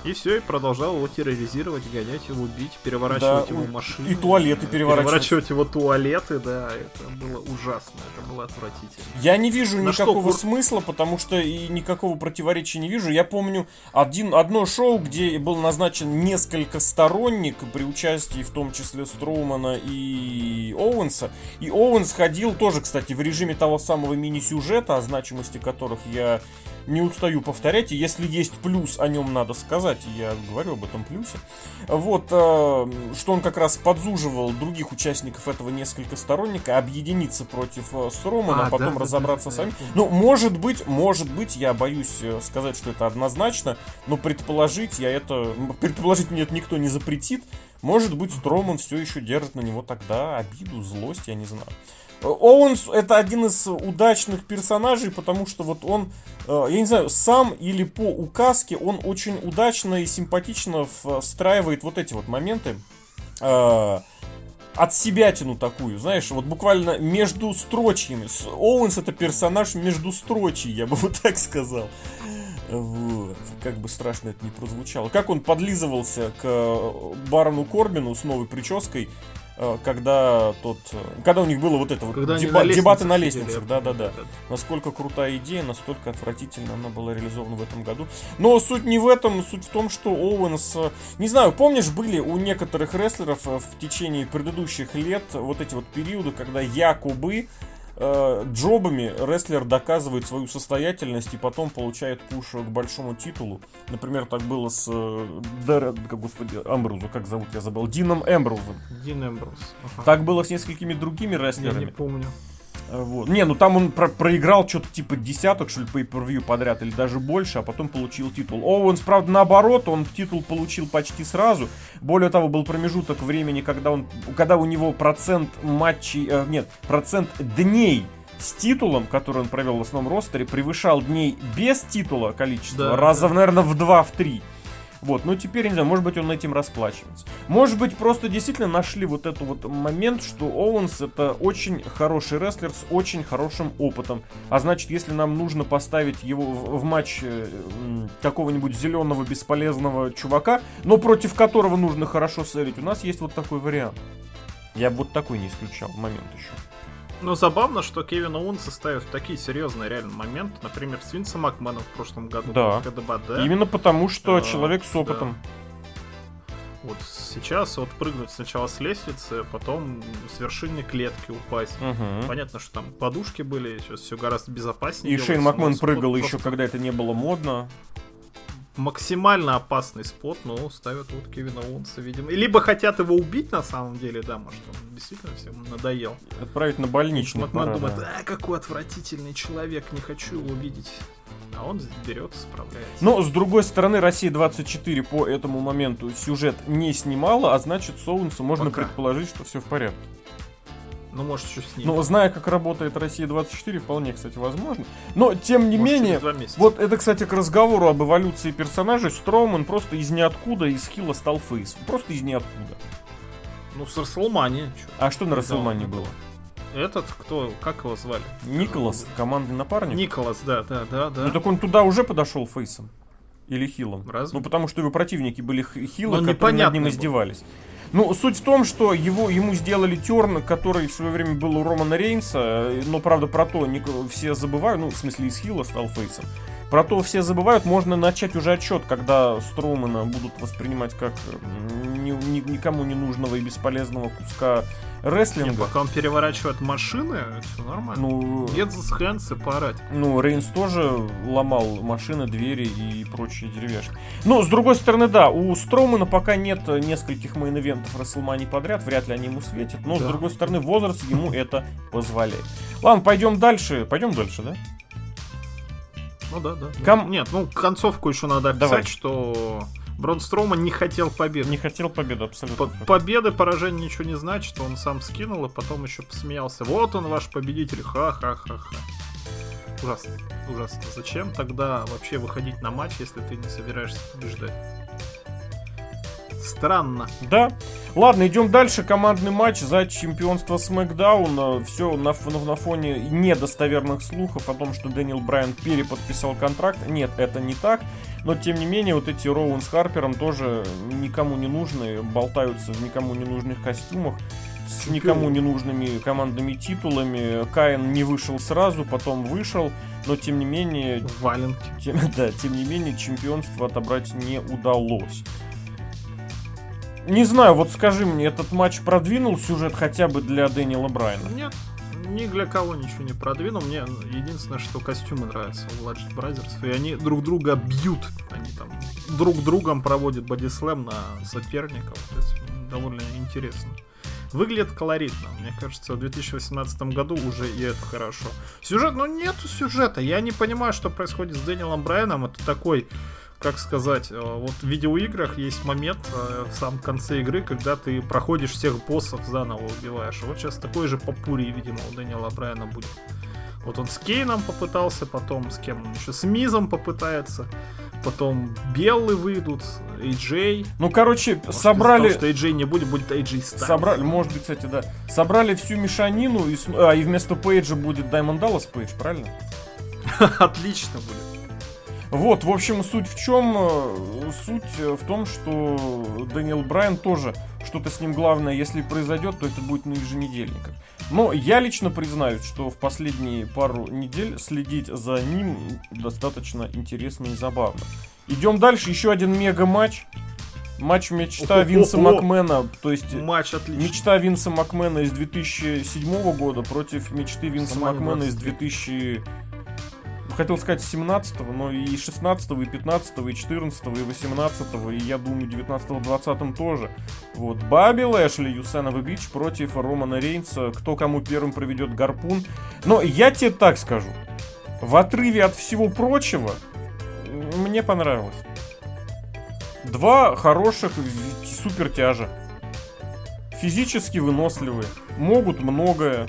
И все, и продолжал его терроризировать, гонять его, бить, переворачивать да, его машины. И туалеты переворачивать. Переворачивать его туалеты, да, это было ужасно, это было отвратительно. Я не вижу На никакого что, смысла, потому что и никакого противоречия не вижу. Я помню один, одно шоу, где был назначен несколько сторонник при участии в том числе Строумана и Оуэнса. И Оуэнс ходил тоже, кстати, в режиме того самого мини-сюжета, о значимости которых я не устаю повторять, и если есть плюс, о нем надо сказать, я говорю об этом плюсе. Вот, э, что он как раз подзуживал других участников этого несколько сторонника объединиться против э, Стромана, а, потом да, разобраться да, сами. Да, ну, может быть, может быть, я боюсь э, сказать, что это однозначно, но предположить я это... Предположить мне это никто не запретит, Может быть, Строман все еще держит на него тогда обиду, злость, я не знаю. Оуэнс это один из удачных персонажей, потому что вот он, э, я не знаю, сам или по указке, он очень удачно и симпатично встраивает вот эти вот моменты э, от себя тяну такую, знаешь, вот буквально между строчьями. Оуэнс это персонаж между строчий, я бы вот так сказал. Вот. Как бы страшно это не прозвучало. Как он подлизывался к Барону Корбину с новой прической, Э, когда тот, э, когда у них было вот это вот деба, на дебаты на лестницах, да, да, да. Насколько крутая идея, настолько отвратительно она была реализована в этом году. Но суть не в этом, суть в том, что Оуэнс, э, не знаю, помнишь, были у некоторых рестлеров в течение предыдущих лет вот эти вот периоды, когда якобы э, джобами рестлер доказывает свою состоятельность и потом получает пуш к большому титулу. Например, так было с э, Дэр, как, господи, Эмбрузу, как зовут, я забыл, Дином Эмбрузом. Дин Эмбруз. Ага. Так было с несколькими другими рестлерами. Я не помню. Вот. Не, ну там он про проиграл что-то типа десяток, что ли, по per подряд, или даже больше, а потом получил титул. Оуэнс, правда, наоборот, он титул получил почти сразу. Более того, был промежуток времени, когда, он, когда у него процент матчей, э, нет, процент дней с титулом, который он провел в основном ростере, превышал дней без титула количество да, раза, да. наверное, в 2-3. Вот, но теперь, не знаю, может быть, он этим расплачивается. Может быть, просто действительно нашли вот этот вот момент, что Оуэнс это очень хороший рестлер с очень хорошим опытом. А значит, если нам нужно поставить его в, в матч э, какого-нибудь зеленого бесполезного чувака, но против которого нужно хорошо сэрить, у нас есть вот такой вариант. Я бы вот такой не исключал момент еще. Но забавно, что Кевин Оуэнса ставят в такие серьезные реально моменты, например, с Винсом Макменом в прошлом году. Да. КДБД. Именно потому, что а, человек с опытом. Да. Вот сейчас вот прыгнуть сначала с лестницы, потом с вершины клетки упасть. Угу. Понятно, что там подушки были, сейчас все гораздо безопаснее. И Шейн Макмен прыгал просто... еще, когда это не было модно максимально опасный спот, но ставят вот Кевина Оуэнса, видимо. Либо хотят его убить на самом деле, да, может, он действительно всем надоел. Отправить на больничный. Макман думает, а, какой отвратительный человек, не хочу его видеть. А он берет, справляется. Но, с другой стороны, Россия 24 по этому моменту сюжет не снимала, а значит, Соунсу можно Пока. предположить, что все в порядке. Ну, может, еще с ним. Ну, зная, как работает Россия 24, вполне, кстати, возможно. Но, тем не может, менее, вот это, кстати, к разговору об эволюции персонажей, Строуман просто из ниоткуда, из хила стал фейс. Просто из ниоткуда. Ну, с Расселмани. А что на Расселмане было? Этот, кто, как его звали? Николас, командный напарник. Николас, да, да, да, да. Ну, так он туда уже подошел фейсом. Или хилом. Разве? Ну, потому что его противники были хилы, ну, которые над ним издевались. Ну, суть в том, что его, ему сделали терн, который в свое время был у Романа Рейнса, но, правда, про то не, все забывают, ну, в смысле, из Хилла стал фейсом. Про то все забывают, можно начать уже отчет, когда Строумана будут воспринимать как ни, ни, никому не нужного и бесполезного куска рестлинга. Не, пока он переворачивает машины, все нормально. Ну, Get с Hands и поорать. Ну, Рейнс тоже ломал машины, двери и прочие деревяшки. Ну, с другой стороны, да, у Строумана пока нет нескольких мейн-ивентов Расселмани подряд, вряд ли они ему светят, но, да. с другой стороны, возраст ему это позволяет. Ладно, пойдем дальше. Пойдем дальше, да? Ну да, да. Ком... Нет, ну концовку еще надо описать, Давай. что Брон Строуман не хотел победы. Не хотел победы, абсолютно. По победы, поражение ничего не значит, он сам скинул, и потом еще посмеялся. Вот он, ваш победитель, ха-ха-ха-ха. Ужасно, ужасно. Зачем тогда вообще выходить на матч, если ты не собираешься побеждать? Странно. Да. Ладно, идем дальше. Командный матч за чемпионство Смакдауна. Все на, на, на фоне недостоверных слухов о том, что Дэниел Брайан переподписал контракт. Нет, это не так. Но, тем не менее, вот эти Роуэн с Харпером тоже никому не нужны. Болтаются в никому не нужных костюмах с никому не нужными командными титулами. Каин не вышел сразу, потом вышел, но тем не менее... Валенки. Тем, (laughs) да, тем не менее, чемпионство отобрать не удалось. Не знаю, вот скажи мне, этот матч продвинул сюжет хотя бы для Дэниела Брайана? Нет, ни для кого ничего не продвинул. Мне единственное, что костюмы нравятся у Bloodshed Brothers. И они друг друга бьют. Они там друг другом проводят бодислэм на соперников. Это довольно интересно. Выглядит колоритно. Мне кажется, в 2018 году уже и это хорошо. Сюжет, ну нету сюжета. Я не понимаю, что происходит с Дэниелом Брайаном. Это такой как сказать, э, вот в видеоиграх есть момент э, в самом конце игры, когда ты проходишь всех боссов заново убиваешь. Вот сейчас такой же попури, видимо, у Дэниела Брайана будет. Вот он с Кейном попытался, потом с кем он еще, с Мизом попытается, потом Беллы выйдут, AJ. Ну, короче, может, собрали... Сказал, что AJ не будет, будет AJ Styles. Собрали, может быть, кстати, да. Собрали всю мешанину, и, а, и вместо Пейджа будет Даймонд Даллас Пейдж, правильно? (laughs) Отлично будет. Вот, в общем, суть в чем? Э, суть в том, что Дэниел Брайан тоже что-то с ним главное, если произойдет, то это будет на еженедельниках. Но я лично признаюсь, что в последние пару недель следить за ним достаточно интересно и забавно. Идем дальше, еще один мега-матч. Матч мечта. Винса Макмена, то есть матч отличный. мечта Винса Макмена из 2007 года против мечты Винса Сама Макмена из 2000 хотел сказать 17 но и 16 и 15 и 14 и 18 и я думаю 19 20 тоже. Вот. Баби Лэшли, Юсенова Бич против Романа Рейнса. Кто кому первым проведет гарпун. Но я тебе так скажу. В отрыве от всего прочего, мне понравилось. Два хороших супертяжа. Физически выносливые. Могут многое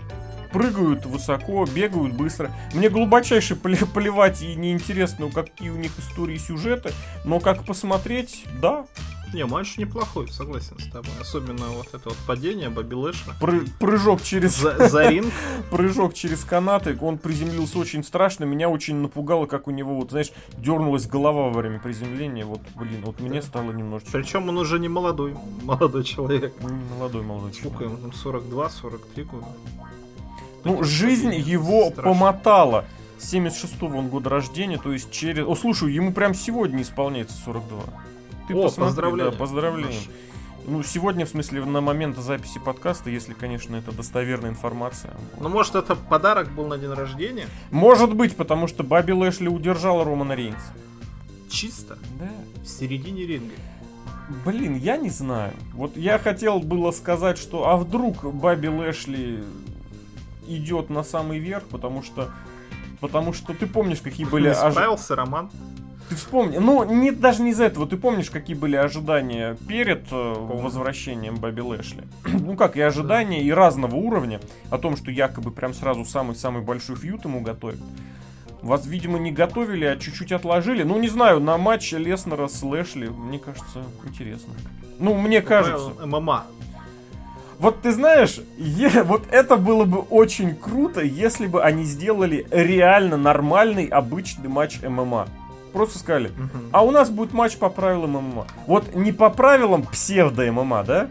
прыгают высоко, бегают быстро. Мне глубочайше плевать и неинтересно, какие у них истории и сюжеты, но как посмотреть, да, не, матч неплохой, согласен с тобой. Особенно вот это вот падение Бобби Лэша. Пры прыжок через... За, за ринг. (laughs) прыжок через канаты. Он приземлился очень страшно. Меня очень напугало, как у него, вот, знаешь, дернулась голова во время приземления. Вот, блин, вот мне стало немножечко... Причем он уже не молодой, (laughs) молодой человек. Не молодой, молодой человек. Сколько ему? 42-43 года. Ну, жизнь его страшно. помотала. 76-го он года рождения, то есть через... О, слушай, ему прям сегодня исполняется 42. Ты О, посмотри, поздравляю. Да, поздравляем. Ну, сегодня, в смысле, на момент записи подкаста, если, конечно, это достоверная информация. Ну, может, это подарок был на день рождения? Может быть, потому что Баби Лэшли удержала Романа Рейнса. Чисто? Да. В середине ринга. Блин, я не знаю. Вот я хотел было сказать, что а вдруг Баби Лэшли идет на самый верх, потому что потому что ты помнишь, какие были... Не справился. Роман? Ты вспомни, ну, не, даже не из-за этого, ты помнишь, какие были ожидания перед э, возвращением Бобби Лэшли? (clears throat) ну как, и ожидания, да. и разного уровня, о том, что якобы прям сразу самый-самый большой фьют ему готовят. Вас, видимо, не готовили, а чуть-чуть отложили. Ну, не знаю, на матч Леснера с Лэшли, мне кажется, интересно. Ну, мне кажется. ММА. Вот ты знаешь, е- вот это было бы очень круто, если бы они сделали реально нормальный, обычный матч ММА. Просто сказали, угу. а у нас будет матч по правилам ММА. Вот не по правилам псевдо-ММА, да?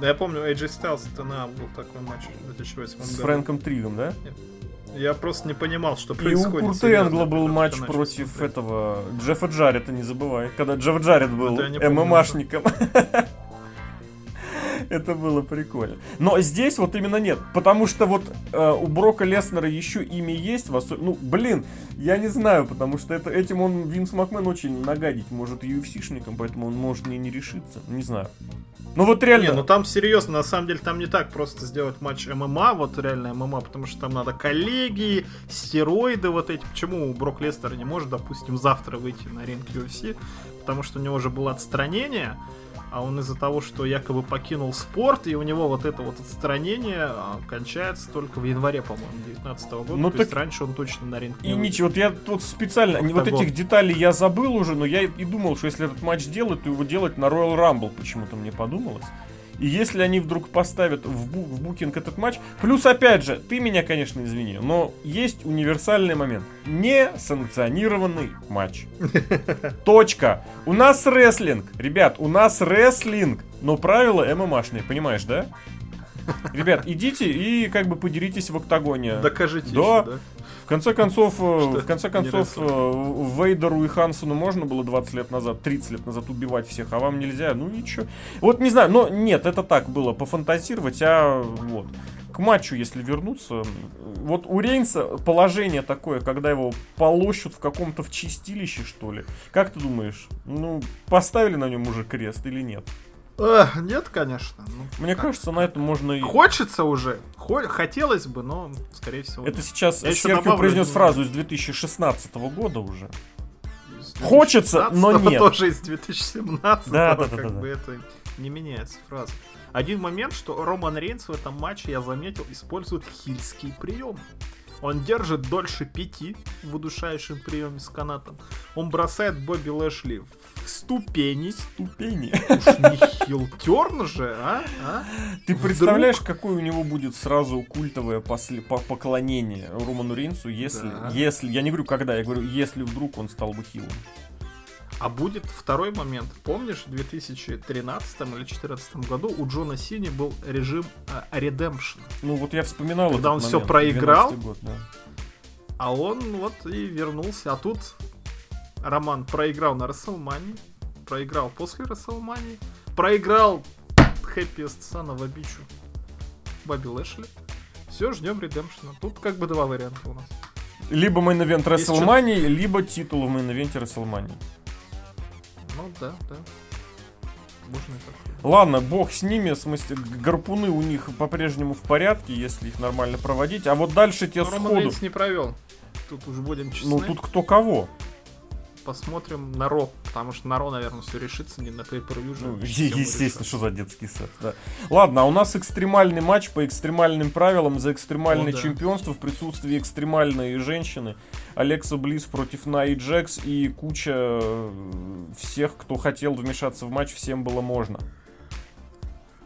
Да я помню, AJ Styles на был такой матч в 2008 году. С Фрэнком Тригом, да? Я просто не понимал, что происходит. И у Курта Энгла был матч против смотреть. этого Джеффа Джарета, не забывай. Когда Джефф Джарет был ММАшником. (laughs) (laughs) Это было прикольно. Но здесь вот именно нет. Потому что вот э, у Брока Леснера еще имя есть. В осо... Ну, блин, я не знаю, потому что это, этим он, Винс Макмен, очень нагадить может UFC-шником, поэтому он может не, не решиться. Не знаю. Ну вот реально. Не, ну там серьезно, на самом деле там не так просто сделать матч ММА, вот реально ММА, потому что там надо коллеги, стероиды вот эти. Почему Брок Лестер не может, допустим, завтра выйти на ринг UFC? Потому что у него уже было отстранение, а он из-за того, что якобы покинул спорт, и у него вот это вот отстранение а, кончается только в январе, по-моему, 19 года. Ну, То так... есть раньше он точно на ринг не И ничего, вот я тут специально, Октагон. вот этих деталей я забыл уже, но я и думал, что если этот матч делать, то его делать на Royal Rumble, почему-то мне подумалось. И если они вдруг поставят в, бу- в букинг этот матч, плюс опять же, ты меня, конечно, извини, но есть универсальный момент. Не санкционированный матч. (laughs) Точка. У нас рестлинг. Ребят, у нас рестлинг. Но правила ММАшные, понимаешь, да? (laughs) Ребят, идите и как бы подеритесь в октагоне. Докажите да. Еще, да? Конце концов, э, в конце концов, э, Вейдеру и Хансону можно было 20 лет назад, 30 лет назад убивать всех, а вам нельзя. Ну ничего. Вот не знаю, но нет, это так было пофантазировать, а вот. К матчу, если вернуться, вот у Рейнса положение такое, когда его полощут в каком-то в чистилище, что ли. Как ты думаешь, ну, поставили на нем уже крест или нет? Эх, нет, конечно. Ну, Мне как? кажется, на этом можно и... Хочется уже. Хо- хотелось бы, но, скорее всего... Это нет. сейчас Я Серхио произнес фразу из 2016 года уже. из Хочется, но 2016, нет. Тоже из 2017. Да, да, да, как да, да. бы это не меняется фраза. Один момент, что Роман Рейнс в этом матче, я заметил, использует хильские приемы. Он держит дольше пяти в удушающем приеме с канатом. Он бросает Бобби Лэшли в ступени. Ступени. Уж не хилтерн же, а? а? Ты Вдруг? представляешь, какое у него будет сразу культовое после, по- поклонение Роману Рейнсу, если, Да. если, я не говорю когда, я говорю, если вдруг он стал бы хилом. А будет второй момент. Помнишь, в 2013 или 2014 году у Джона Сини был режим э, Redemption. Ну вот я вспоминал Когда он момент, проиграл? 12-й год, да. А он вот и вернулся. А тут Роман проиграл на Расселмании, проиграл после Расселмании, проиграл Happiest Son of a Bitch Бобби Лэшли. Все, ждем redemption -а. Тут как бы два варианта у нас. Либо мейн-эвент Есть Расселмании, либо титул в мейн-эвенте Расселмании. Ну да, да. Можно и так. Ладно, бог с ними, в смысле, гарпуны у них по-прежнему в порядке, если их нормально проводить. А вот дальше те Но Роман сходу. Рейнс не провел. Тут уже будем честны. Ну тут кто кого. Посмотрим на Ро, потому что на Ро, наверное, все решится, не на pay-per-view же. Ну, естественно, что за детский сад, да. Ладно, а у нас экстремальный матч по экстремальным правилам за экстремальное О, да. чемпионство в присутствии экстремальной женщины. Алекса Близ против Наи Джекс и куча э, всех, кто хотел вмешаться в матч, всем было можно.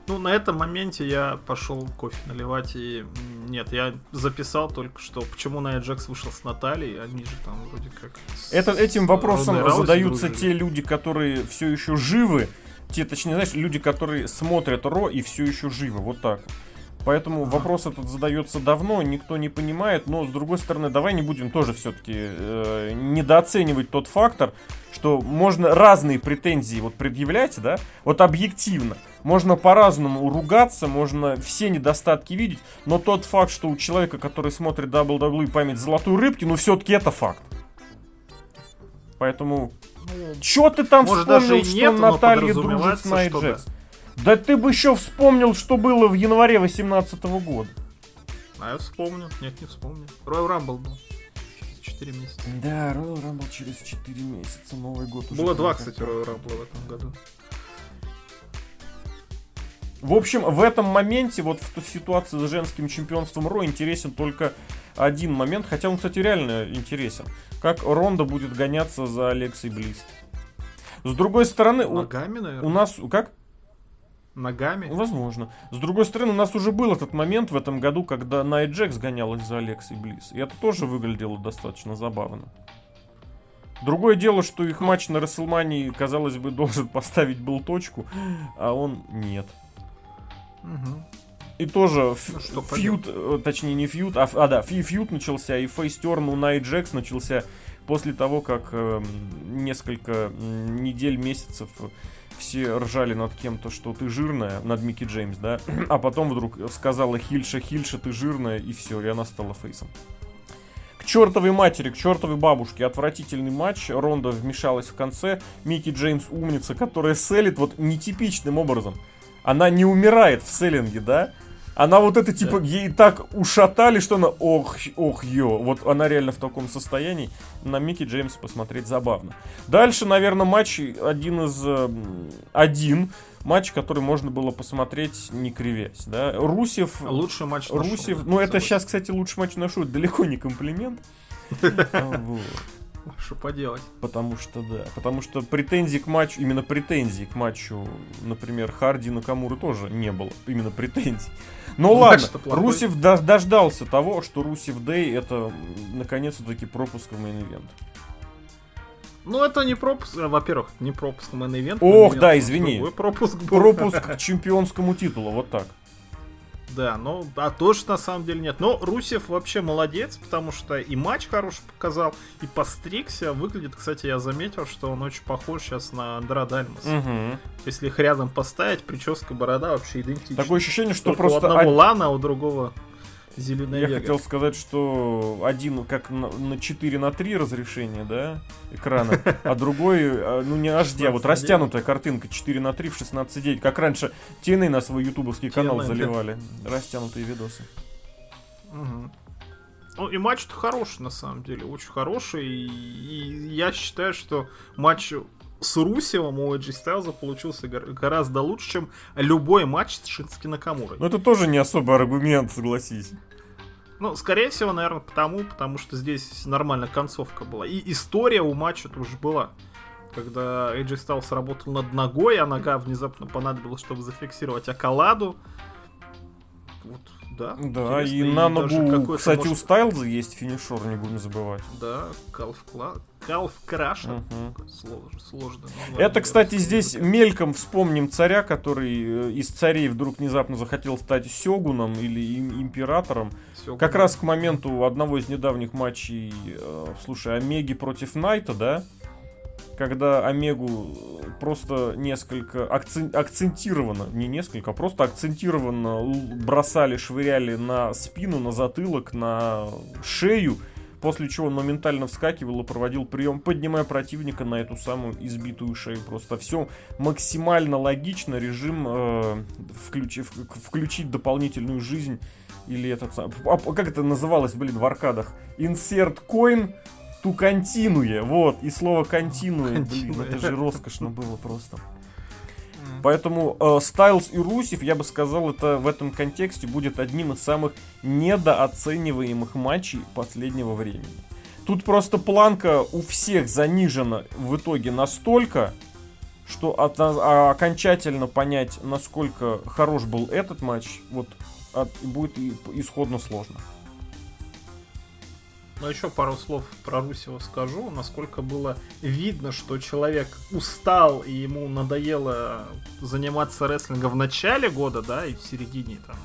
Ну, на этом моменте я пошел кофе наливать, и нет, я записал только что, почему Найя Джекс вышел с Натальей, они же там вроде как... Это, этим вопросом задаются дружили. те люди, которые все еще живы. Те, точнее, знаешь, люди, которые смотрят Ро и все еще живы. Вот так. Поэтому вопрос этот задается давно, никто не понимает, но с другой стороны, давай не будем тоже все-таки недооценивать тот фактор, что можно разные претензии вот предъявлять, да, вот объективно. Можно по-разному ругаться, можно все недостатки видеть, но тот факт, что у человека, который смотрит WWE память золотой рыбки, ну все-таки это факт. Поэтому, Ну, чё ты там Может, вспомнил, даже и что нет, Наталья дружит с что да. Ты бы еще вспомнил, что было в январе 18 года. А я вспомню. Нет, не вспомню. Royal Rumble был. Через 4 месяца. Да, Royal Rumble через 4 месяца, Новый год уже. Было два, кстати, Royal Rumble в этом году. В общем, в этом моменте, вот в, ситуации с женским чемпионством Ро, интересен только один момент, хотя он, кстати, реально интересен. Как Ронда будет гоняться за Алексей Близ. С другой стороны, у, Ногами, наверное. у нас... Как? Ногами. Возможно. С другой стороны, у нас уже был этот момент в этом году, когда Найт Джекс гонялась за Алексей Близ. И это тоже выглядело достаточно забавно. Другое дело, что их матч на Расселмании, казалось бы, (laughs) должен поставить был точку, а он нет. Мгм. И тоже Ну, что фьюд, э, точнее не фьюд, а, а да, фьюд начался, и фейстерн у Найт Джекс начался после того, как эм, несколько недель, месяцев все ржали над кем-то, что ты жирная, над Микки Джеймс, да, (clears throat) а потом вдруг сказала Хильша, Хильша, ты жирная, и все, и она стала фейсом. К чертовой матери, к чертовой бабушке. Отвратительный матч. Ронда вмешалась в конце. Микки Джеймс умница, которая селит вот нетипичным образом. Она не умирает в селлинге, да? Она вот это, типа, ей так ушатали, что она, ох, ох, ё. Вот она реально в таком состоянии. На Микки Джеймса посмотреть забавно. Дальше, наверное, матч один из... эм, один матч, который можно было посмотреть, не кривясь, да? Русев... Лучший матч Русев, шоу, ну это сейчас, кстати, лучший матч на шоу, далеко не комплимент. (laughs) (laughs) Что поделать? Потому что, да. Потому что претензий к матчу, именно претензий к матчу, например, Харди Накамуры тоже не было. Именно претензий. Но Ну, ладно. Русев до- дождался того, что Русев Day это наконец-таки пропуск в мейн-ивент. Ну, это не пропуск, а, во-первых, не пропуск в мейн-ивент. Ох, да, извини. (laughs) пропуск был. Пропуск к чемпионскому титулу, вот так. Да, ну, а тоже на самом деле нет. Но Русев вообще молодец, потому что и матч хороший показал, и постригся. Выглядит, кстати, я заметил, что он очень похож сейчас на Андра Дальмас. Мгм. Если их рядом поставить, прическа, борода вообще идентична. Такое ощущение, что Только просто... у одного од- Лана, а у другого Зеленая Я Вега. хотел сказать, что один как на, на 4 на 3 разрешение, да, экрана, а другой, э, ну не HD, а вот 16:9. растянутая картинка 4 на 3 в 16.9, как раньше TNA на свой ютубовский канал заливали, растянутые видосы. Ну и матч-то хороший, на самом деле, очень хороший. И я считаю, что матч с Русевым у AJ Styles получился гораздо лучше, чем любой матч с Шински Накамурой. Ну это тоже не особый аргумент, согласись. Ну, скорее всего, наверное, потому, потому что здесь нормальная концовка была. И история у матча тоже была. Когда AJ Styles работал над ногой, а нога внезапно понадобилась, чтобы зафиксировать Акаладу. Вот да. Да, и на ногу, кстати, может... у Стайлза есть финишер, не будем забывать. Да, Калф Калф Краш. Угу. Сложно, сложно. Это, кстати, здесь мельком вспомним царя, который э, из царей вдруг внезапно захотел стать Сёгуном или императором. Сёгуном. Как раз к моменту одного из недавних матчей, э, слушай, Омеги против Найта, да? Когда Омегу просто несколько акцен... акцентированно, не несколько, а просто акцентированно бросали, швыряли на спину, на затылок, на шею, после чего он моментально вскакивал и проводил прием, поднимая противника на эту самую избитую шею. Просто все максимально логично, режим э, включи, включить дополнительную жизнь или этот а, как это называлось, блин, в аркадах? Insert coin ту континуе, вот, и слово континуе, блин, это же роскошно было просто. Поэтому э, Стайлз и Русев, я бы сказал, это в этом контексте будет одним из самых недооцениваемых матчей последнего времени. Тут просто планка у всех занижена в итоге настолько, что от, а, окончательно понять, насколько хорош был этот матч, вот от, будет исходно сложно. Но еще пару слов про Русева скажу. Насколько было видно, что человек устал и ему надоело заниматься рестлингом в начале года, да, и в середине, там,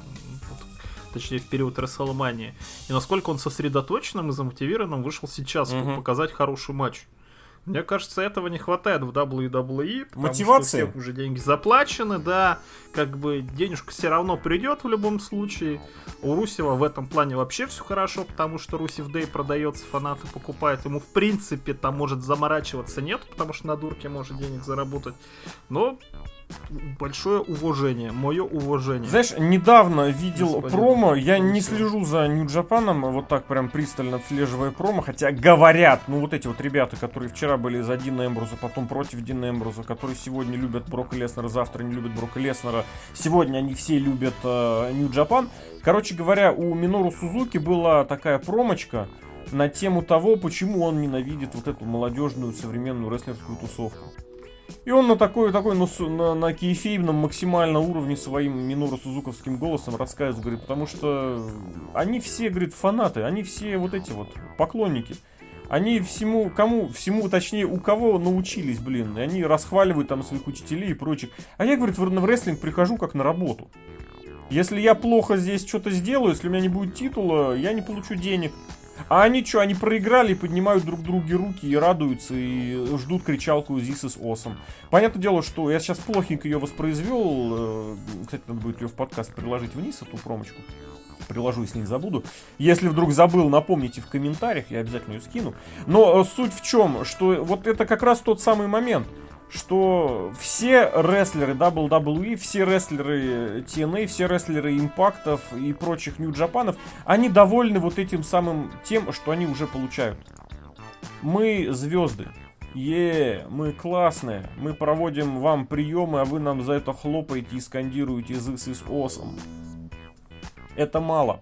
точнее, в период Рестлмании. И насколько он сосредоточенным и замотивированным вышел сейчас, чтобы показать хороший матч. Мне кажется, этого не хватает в WWE. Мотивация. Что уже деньги заплачены, да. Как бы денежка все равно придет в любом случае. У Русева в этом плане вообще все хорошо, потому что Русев Дэй продается, фанаты покупают. Ему в принципе там может заморачиваться нет, потому что на дурке может денег заработать. Но большое уважение, мое уважение. Знаешь, недавно видел Господин промо, я не слежу за Нью Джапаном, вот так прям пристально отслеживая промо, хотя говорят, ну вот эти вот ребята, которые вчера были за Дина Эмбруза, потом против Дина Эмбруза, которые сегодня любят Брока Леснера, завтра не любят Брока Леснера, сегодня они все любят Нью э, Джапан. Короче говоря, у Минору Сузуки была такая промочка, на тему того, почему он ненавидит вот эту молодежную современную рестлерскую тусовку. И он на такой, такой на, на, на кейфейбном максимальном уровне своим Минору Сузуковским голосом рассказывает, говорит, потому что они все, говорит, фанаты, они все вот эти вот поклонники. Они всему, кому, всему, точнее, у кого научились, блин, и они расхваливают там своих учителей и прочих. А я, говорит, в рестлинг прихожу как на работу. Если я плохо здесь что-то сделаю, если у меня не будет титула, я не получу денег. А они что, они проиграли, поднимают друг друге руки и радуются, и ждут кричалку This is awesome. Понятное дело, что я сейчас плохенько ее воспроизвел. Э, кстати, надо будет ее в подкаст приложить вниз, эту промочку. Приложу, если не забуду. Если вдруг забыл, напомните в комментариях, я обязательно ее скину. Но э, суть в чем, что вот это как раз тот самый момент что все рестлеры WWE, все рестлеры TNA, все рестлеры импактов и прочих нью-джапанов, они довольны вот этим самым тем, что они уже получают. Мы звезды. Е, мы классные. Мы проводим вам приемы, а вы нам за это хлопаете и скандируете This is awesome. Это мало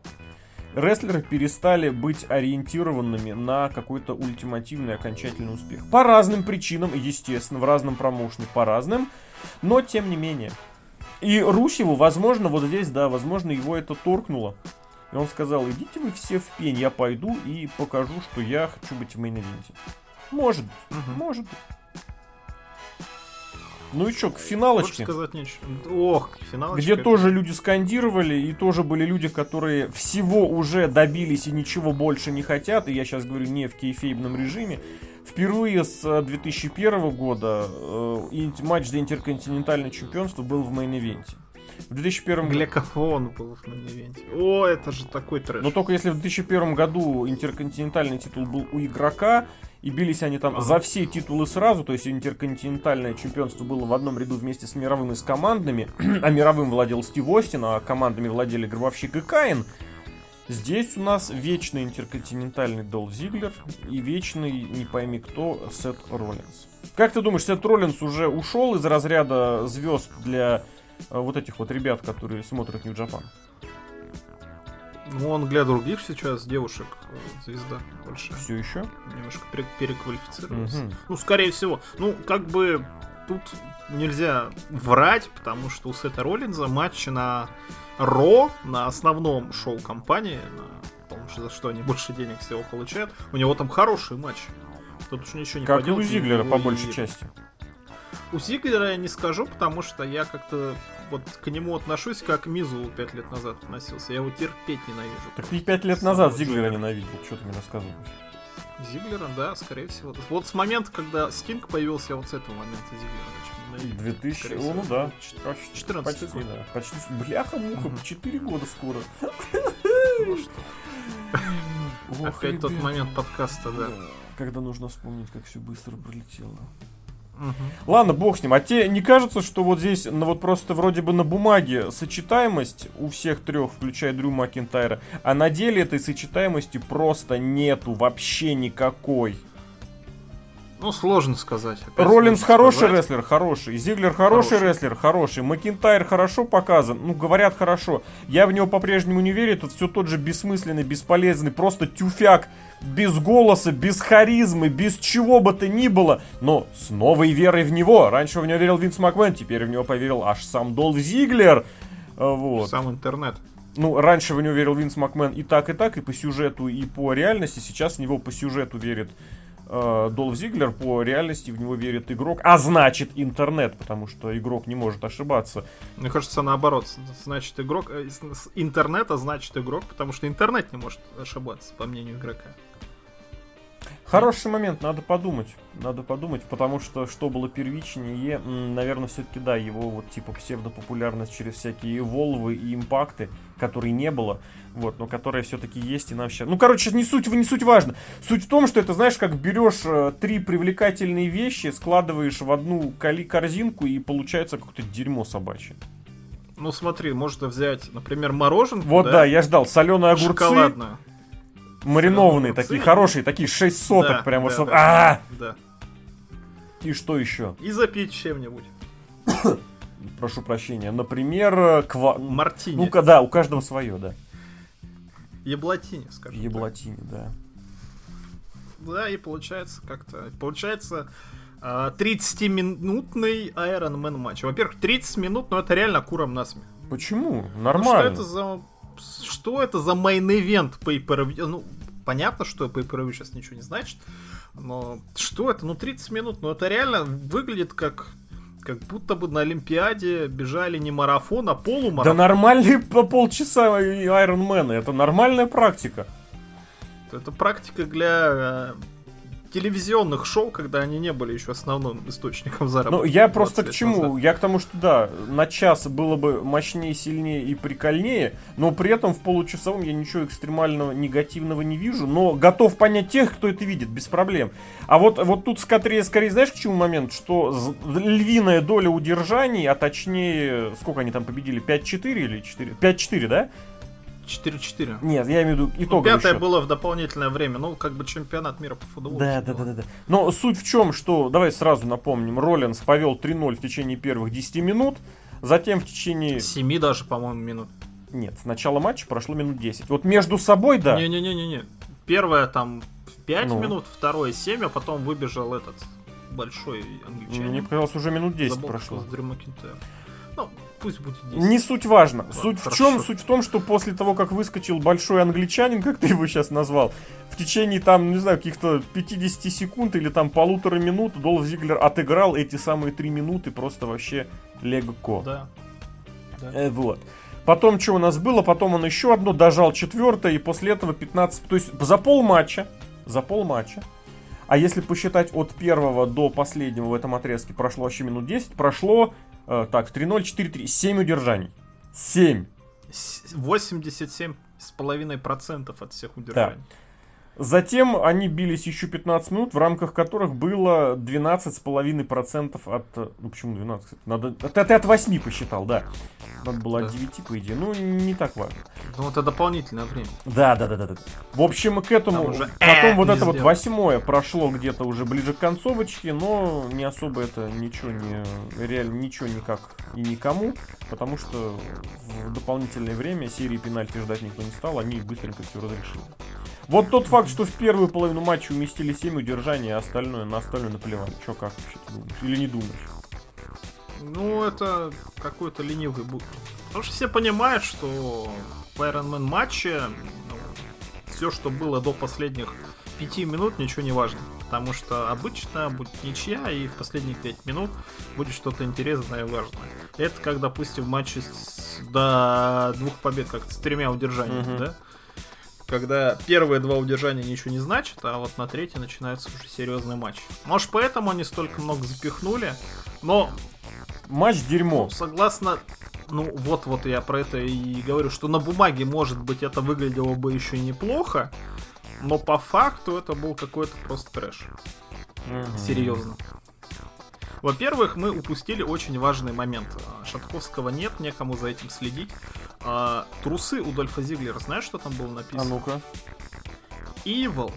рестлеры перестали быть ориентированными на какой-то ультимативный окончательный успех. По разным причинам, естественно, в разном промоушне по разным, но тем не менее. И Русеву, возможно, вот здесь, да, возможно, его это торкнуло. И он сказал, идите вы все в пень, я пойду и покажу, что я хочу быть в мейн-ивенте. Может быть, угу. может быть. Ну и что, к финалочке. сказать нечего. Ох, финалочке. Где это... тоже люди скандировали, и тоже были люди, которые всего уже добились и ничего больше не хотят. И я сейчас говорю не в кейфейбном режиме. Впервые с 2001 э, года э, матч за интерконтинентальное чемпионство был в мейн-ивенте. В 2001 году... Для кого он был в мейн-ивенте? О, это же такой трэш. Но только если в 2001 году интерконтинентальный титул был у игрока, и бились они там за все титулы сразу, то есть интерконтинентальное чемпионство было в одном ряду вместе с мировым и с командами, (clears throat) а мировым владел Стив Остин, а командами владели Гробовщик и Каин, Здесь у нас вечный интерконтинентальный Долф Зиглер и вечный, не пойми кто, Сет Роллинс. Как ты думаешь, Сет Роллинс уже ушел из разряда звезд для э, вот этих вот ребят, которые смотрят Japan? Ну, он для других сейчас девушек э, звезда больше. Все еще? Немножко пере- переквалифицировался. Угу. Ну, скорее всего. Ну, как бы тут нельзя врать, потому что у Сета Роллинза матчи на Ро, на основном шоу компании, на, потому что за что они больше денег всего получают, у него там хороший матч. Тут уж ничего не Как поделать. и у Зиглера, по и... большей части. У Зиглера я не скажу, потому что я как-то вот к нему отношусь, как к Мизу пять лет назад относился. Я его терпеть ненавижу. Так ты пять лет назад Зиглера ненавидел, что ты мне рассказываешь? Зиглера, да, скорее всего. Вот с момента, когда Стинг появился, я вот с этого момента Зиглера начал 2000, о, ну да. 14 почти, да. Почти, бляха-муха, 4 года скоро. Ну? Опять тот момент подкаста, да. Когда нужно вспомнить, как все быстро пролетело. Угу. Ладно, бог с ним. А тебе не кажется, что вот здесь, ну вот просто вроде бы на бумаге сочетаемость у всех трех, включая Дрю Макинтайра, а на деле этой сочетаемости просто нету вообще никакой. Ну, сложно сказать. Опять Роллинс хороший сказать. рестлер, хороший. Зиглер хороший, хороший рестлер, хороший. Макинтайр хорошо показан. Ну, говорят хорошо. Я в него по-прежнему не верю. Тут все тот же бессмысленный, бесполезный, просто тюфяк. Без голоса, без харизмы, без чего бы то ни было. Но с новой верой в него. Раньше в него верил Винс Макмен, теперь в него поверил аж сам Долф Зиглер. Вот. Сам интернет. Ну, раньше в него верил Винс Макмен и так, и так, и по сюжету, и по реальности. Сейчас в него по сюжету верит э, Долф Зиглер, по реальности в него верит игрок, а значит интернет, потому что игрок не может ошибаться. Мне кажется, наоборот, значит игрок, э, с интернета значит игрок, потому что интернет не может ошибаться, по мнению игрока. Хороший момент, надо подумать. Надо подумать, потому что что было первичнее, наверное, все-таки да, его вот типа псевдопопулярность через всякие волвы и импакты, которые не было, вот, но которые все-таки есть и нам сейчас. Ну, короче, не суть, не суть важно. Суть в том, что это, знаешь, как берешь э, три привлекательные вещи, складываешь в одну корзинку и получается какое-то дерьмо собачье. Ну, смотри, можно взять, например, мороженое. Вот да, да я ждал соленые огурцы. Шоколадное маринованные такие, хорошие, такие 6 соток прям вот. Да, да. И что еще? И запить чем-нибудь. (coughs) Прошу прощения. Например, ква... Мартини. Ну-ка, да, у каждого свое, да. Еблатини, скажем. Еблатини, да. Да, и получается как-то... Получается 30-минутный Iron Man матч. Во-первых, 30 минут, но это реально курам на смех. Почему? Нормально. Ну, что это за что это за мейн-эвент pay-per-view Ну, понятно, что pay-per-view сейчас ничего не значит, но что это? Ну, 30 минут, ну, это реально выглядит как как будто бы на Олимпиаде бежали не марафон, а полумарафон. Да нормальные (laughs) по полчаса Iron это нормальная практика. Это практика для телевизионных шоу, когда они не были еще основным источником заработка. Ну, я просто к чему? Назад. Я к тому, что да, на час было бы мощнее, сильнее и прикольнее, но при этом в получасовом я ничего экстремального негативного не вижу, но готов понять тех, кто это видит, без проблем. А вот, вот тут скорее, скорее, знаешь, к чему момент? Что львиная доля удержаний, а точнее, сколько они там победили? 5-4 или 4? 5-4, да? 4-4. Нет, я имею в виду итоговый ну, Пятое счет. было в дополнительное время, ну, как бы чемпионат мира по футболу. Да, да, да, да, да. Но суть в чем, что, давай сразу напомним, Роллинс повел 3-0 в течение первых 10 минут, затем в течение... 7 даже, по-моему, минут. Нет, с начала матча прошло минут 10. Вот между собой, да. Не-не-не-не. Первое там 5 ну. минут, второе 7, а потом выбежал этот большой англичанин. Мне показалось, уже минут 10 Забыл, прошло. Ну, пусть будет 10. Не суть важно. Ладно, суть хорошо. в чем? Суть в том, что после того, как выскочил большой англичанин, (laughs) как ты его сейчас назвал, в течение там, не знаю, каких-то 50 секунд или там полутора минут Долф Зиглер отыграл эти самые три минуты просто вообще легко. Да. да. Э, вот. Потом что у нас было? Потом он еще одно дожал четвертое, и после этого 15... То есть за пол матча, за пол матча, а если посчитать от первого до последнего в этом отрезке прошло вообще минут 10, прошло так, 3-0, 4-3. 7 удержаний. 7. 87 с половиной процентов от всех удержаний. Да. Затем они бились еще 15 минут, в рамках которых было 12,5% от... Ну, почему 12? Надо... Ты, ты от 8 посчитал, да. Надо было от 9, по идее. Ну, не так важно. Ну, это дополнительное время. Да, да, да, да. да. В общем, к этому... уже Потом э, вот это вот сделал. восьмое прошло где-то уже ближе к концовочке, но не особо это ничего не... Реально ничего никак и никому, потому что в дополнительное время серии пенальти ждать никто не стал, они быстренько все разрешили. Вот тот факт, что в первую половину матча уместили 7 удержаний, а остальное на остальное наплевали. Че, как вообще ты думаешь? Или не думаешь? Ну, это какой-то ленивый бук. Потому что все понимают, что в Iron Man матче все, что было до последних пяти минут, ничего не важно. Потому что обычно будет ничья, и в последних пять минут будет что-то интересное и важное. Это как, допустим, в матче с- до двух побед, как с тремя удержаниями, Мгм. да? Когда первые два удержания ничего не значат, а вот на третьей начинается уже серьезный матч. Может, поэтому они столько много запихнули, но Матч дерьмо. ну, согласно, ну вот вот я про это и говорю, что на бумаге может быть это выглядело бы еще неплохо, но по факту это был какой-то просто трэш. Мгм. Серьезно. Во-первых, мы упустили очень важный момент. А, Шатковского нет, некому за этим следить. А, трусы у Дольфа Зиглера, знаешь, что там было А написано? ну-ка. Evil.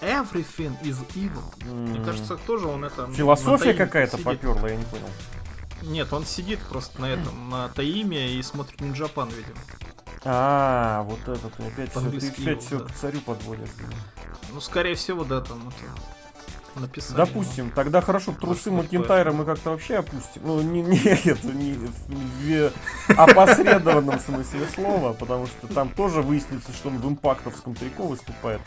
Everything is evil. Мне М. кажется, тоже он это... Философия какая-то сидит. поперла, я не понял. Нет, он сидит просто на этом, на Таиме и смотрит на Джапан, видимо. А, вот это ты опять все, ты опять все к царю подводишь. Ну, скорее всего, да, там это написали. Допустим, тогда хорошо, трусы Макентайра мы как-то вообще опустим. Ну, не, не, это не в в опосредованном смысле слова, потому что там тоже выяснится, что он в импактовском трико выступает.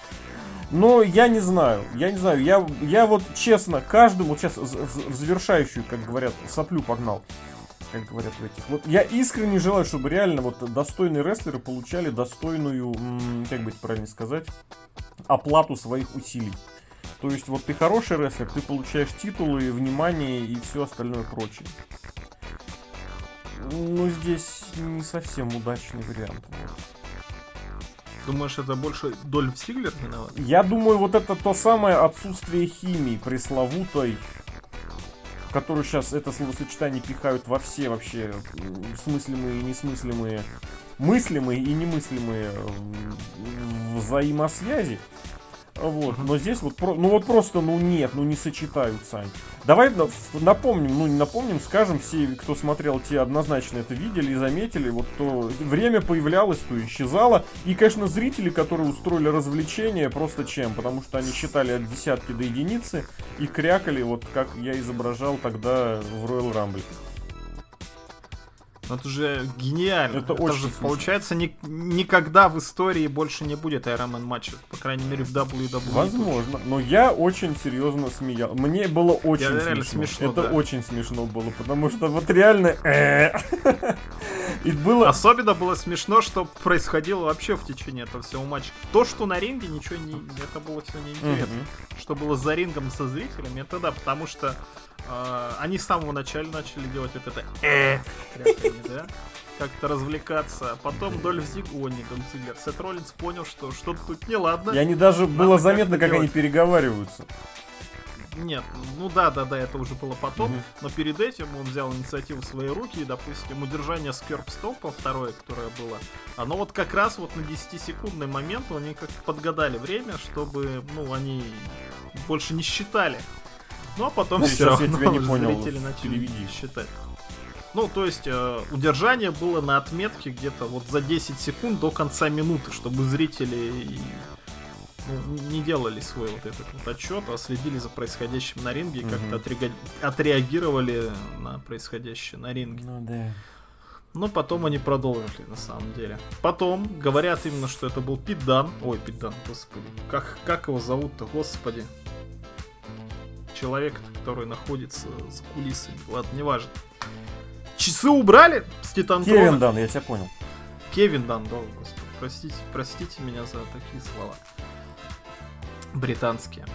Но я не знаю, я не знаю, я, я вот честно, каждому, вот сейчас в завершающую, как говорят, соплю погнал, как говорят в этих. Вот я искренне желаю, чтобы реально вот достойные рестлеры получали достойную, как бы это правильно сказать, оплату своих усилий. То есть вот ты хороший рестлер, ты получаешь титулы, внимание и все остальное прочее. Ну, здесь не совсем удачный вариант. Думаешь, это больше Дольф Сиглер виноват? Я думаю, вот это то самое отсутствие химии пресловутой, которую сейчас это словосочетание пихают во все вообще смыслимые и несмыслимые, мыслимые и немыслимые взаимосвязи. Вот, но здесь вот, ну вот просто, ну нет, ну не сочетаются они. Давай напомним, ну не напомним, скажем, все, кто смотрел, те однозначно это видели и заметили, вот то время появлялось, то исчезало. И, конечно, зрители, которые устроили развлечение, просто чем? Потому что они считали от десятки до единицы и крякали, вот как я изображал тогда в Royal Rumble. Ну, Это же гениально. Это очень же, смешно. получается, ни- никогда в истории больше не будет Iron Man матча. По крайней мере, в WWE. Возможно, но я очень серьезно смеял. Мне было очень Я смешно. смешно, Это да. очень смешно было, потому что вот реально... э, И было... Особенно было смешно, что происходило вообще в течение этого всего матча. То, что на ринге ничего не... Это было все неинтересно. Что было за рингом со зрителями, это да, потому что они с самого начала начали делать вот это э, да? Как-то развлекаться. А Потом Дольф Зиг, о, не Дольф Зиглер, Сет Роллинс понял, что что-то тут неладно. И они даже было Надо заметно, как-то как они делать. переговариваются. Нет, ну да, да, да, это уже было потом. Мгм. Но перед этим он взял инициативу в свои руки, и, допустим, удержание скерп стопа второе, которое было, оно вот как раз вот на 10-секундный момент они как подгадали время, чтобы, ну, они больше не считали. Ну, а потом Ну, все сейчас я равно тебя не понял, зрители начали переведи. считать. Ну, то есть, э, удержание было на отметке где-то вот за 10 секунд до конца минуты, чтобы зрители ну, не делали свой вот этот вот отчет, а следили за происходящим на ринге и как-то отрега- отреагировали на происходящее на ринге. Ну да. Но потом они продолжили, на самом деле. Потом говорят именно, что это был Пит Дан. Ой, Пит Дан, господи. Как, как его зовут-то, господи? Человек, который находится за кулисами. Ладно, неважно. Часы убрали с Титантрона. Кевин Дан, я тебя понял. Кевин Дан, да, господи, простите, простите меня за такие слова. Британские.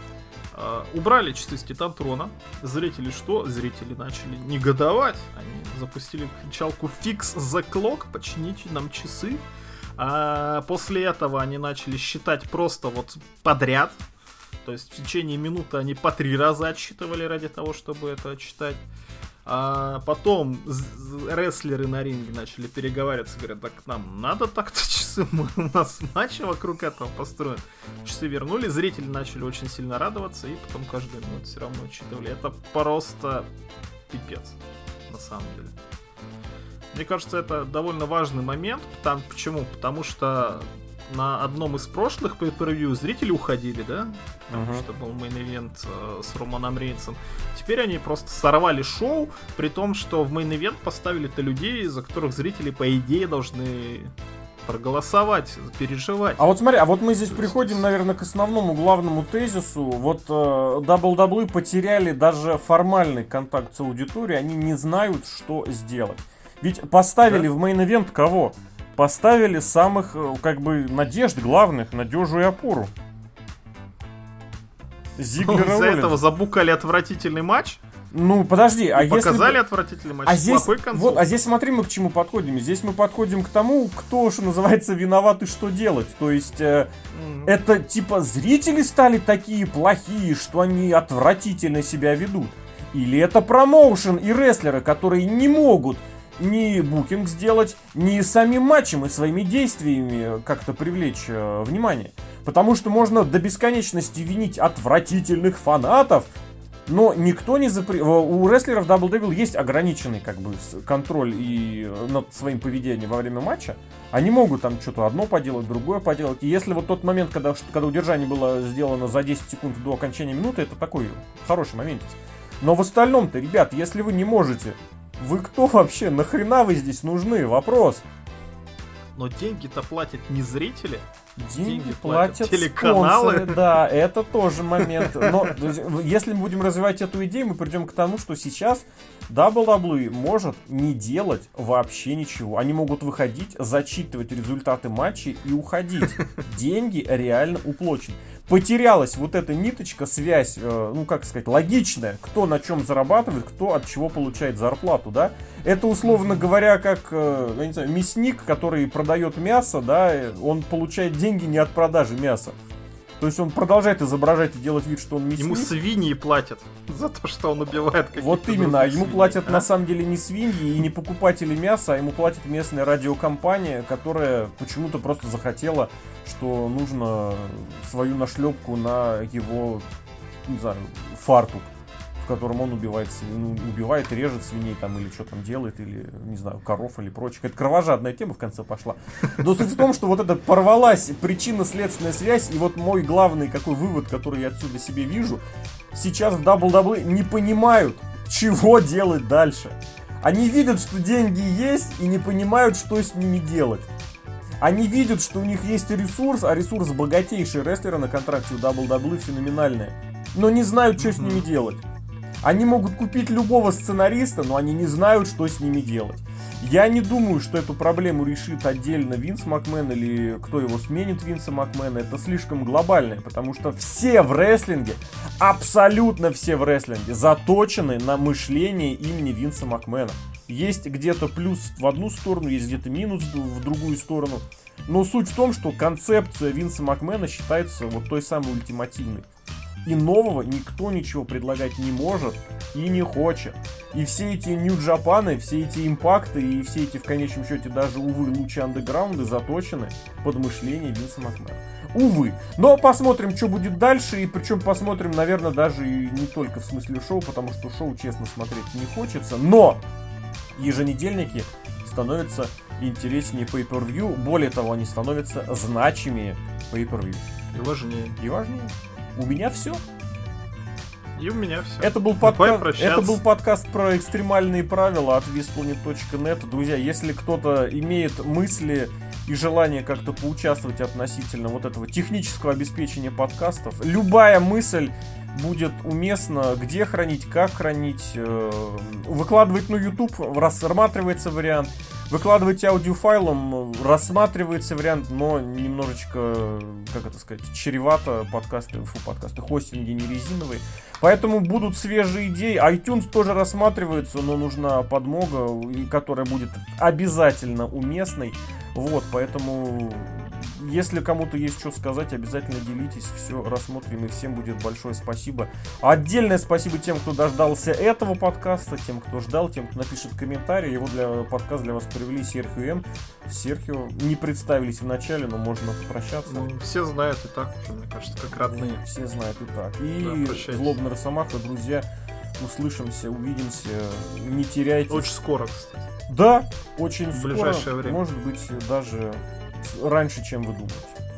А, убрали часы с Титантрона. Зрители что? Зрители начали негодовать. Они запустили кричалку Fix the Clock, почините нам часы. А после этого они начали считать просто вот подряд. То есть в течение минуты они по три раза отсчитывали ради того, чтобы это читать. А потом рестлеры на ринге начали переговариваться, говорят, так нам надо так-то часы, у нас матч вокруг этого построен. Часы вернули, зрители начали очень сильно радоваться, и потом каждую минуту все равно учитывали. Это просто пипец, на самом деле. Мне кажется, это довольно важный момент. Там, почему? Потому что на одном из прошлых pay-per-view зрители уходили, да? Потому uh-huh. что был мейн-ивент э, с Романом Рейнсом. Теперь они просто сорвали шоу, при том, что в мейн-ивент поставили-то людей, за которых зрители, по идее, должны проголосовать, переживать. А вот смотри, а вот мы здесь приходим, наверное, к основному главному тезису. Вот э, дабл-даблы потеряли даже формальный контакт с аудиторией, они не знают, что сделать. Ведь поставили да? в мейн-ивент кого? Поставили самых, э, как бы, надежд главных, надежу и опору. Зиглера (laughs) Из-за этого забукали отвратительный матч? Ну, подожди, а если... Показали отвратительный матч а здесь, вот, а здесь смотри, мы к чему подходим. Здесь мы подходим к тому, кто, что называется, виноват и что делать. То есть, э, mm-hmm. это типа зрители стали такие плохие, что они отвратительно себя ведут. Или это промоушен и рестлеры, которые не могут ни букинг сделать, ни самим матчем и своими действиями как-то привлечь э, внимание. Потому что можно до бесконечности винить отвратительных фанатов, но никто не запрет... У рестлеров Double Devil есть ограниченный как бы контроль и э, над своим поведением во время матча. Они могут там что-то одно поделать, другое поделать. И если вот тот момент, когда, когда удержание было сделано за 10 секунд до окончания минуты, это такой хороший момент. Но в остальном-то, ребят, если вы не можете вы кто вообще? Нахрена вы здесь нужны? Вопрос. Но деньги-то платят не зрители. Деньги, деньги платят, платят телеканалы. Спонсоры, да, это тоже момент. Но если мы будем развивать эту идею, мы придем к тому, что сейчас WWE может не делать вообще ничего. Они могут выходить, зачитывать результаты матчей и уходить. (laughs) Деньги реально уплочены потерялась вот эта ниточка, связь, э, ну как сказать, логичная, кто на чем зарабатывает, кто от чего получает зарплату, да. Это, условно говоря, как, э, я не знаю, мясник, который продает мясо, да, он получает деньги не от продажи мяса. То есть он продолжает изображать и делать вид, что он мясник. Ему свиньи платят за то, что он убивает каких-то Вот именно, а ему свиньи, платят а? на самом деле не свиньи и не покупатели мяса, а ему платит местная радиокомпания, которая почему-то просто захотела, что нужно свою нашлепку на его, не знаю, фартук котором он убивает, ну, убивает, режет свиней там или что там делает, или, не знаю, коров или прочее. Это кровожадная тема в конце пошла. Но суть в том, что вот это порвалась причинно-следственная связь, и вот мой главный какой вывод, который я отсюда себе вижу, сейчас в WWE не понимают, чего делать дальше. Они видят, что деньги есть, и не понимают, что с ними делать. Они видят, что у них есть ресурс, а ресурс богатейший рестлера на контракте у WWE феноменальный. Но не знают, что с ними делать. Они могут купить любого сценариста, но они не знают, что с ними делать. Я не думаю, что эту проблему решит отдельно Винс Макмен или кто его сменит Винса Макмена. Это слишком глобальное, потому что все в рестлинге, абсолютно все в рестлинге, заточены на мышление имени Винса Макмена. Есть где-то плюс в одну сторону, есть где-то минус в другую сторону. Но суть в том, что концепция Винса Макмена считается вот той самой ультимативной. И нового никто ничего предлагать не может и не хочет. И все эти New Japan, все эти импакты и все эти, в конечном счете, даже, увы, лучи андеграунда заточены под мышление Винса Макмена. Увы. Но посмотрим, что будет дальше. И причем посмотрим, наверное, даже и не только в смысле шоу, потому что шоу, честно, смотреть не хочется. Но еженедельники становятся интереснее pay-per-view. Более того, они становятся значимее pay-per-view. И важнее. И важнее. У меня все. И у меня все. Это был, подка... это был подкаст про экстремальные правила от visplanet.net. Друзья, если кто-то имеет мысли и желание как-то поучаствовать относительно вот этого технического обеспечения подкастов, любая мысль будет уместно, где хранить, как хранить, э, выкладывать на YouTube, рассматривается вариант, выкладывать аудиофайлом, рассматривается вариант, но немножечко, как это сказать, чревато подкасты, фу, подкасты, хостинги не резиновые. Поэтому будут свежие идеи. iTunes тоже рассматривается, но нужна подмога, которая будет обязательно уместной. Вот, поэтому если кому-то есть что сказать, обязательно делитесь, все рассмотрим, и всем будет большое спасибо. Отдельное спасибо тем, кто дождался этого подкаста, тем, кто ждал, тем, кто напишет комментарий. Его для подкаста для вас привели Серхио М. Серхио не представились в начале, но можно попрощаться. Ну, все знают и так уже, мне кажется, как родные. Ну, все знают и так. И да, злобный Росомаха, друзья, услышимся, увидимся, не теряйте. Очень скоро, кстати. Да, очень в скоро. ближайшее время. Может быть, даже раньше, чем вы думаете.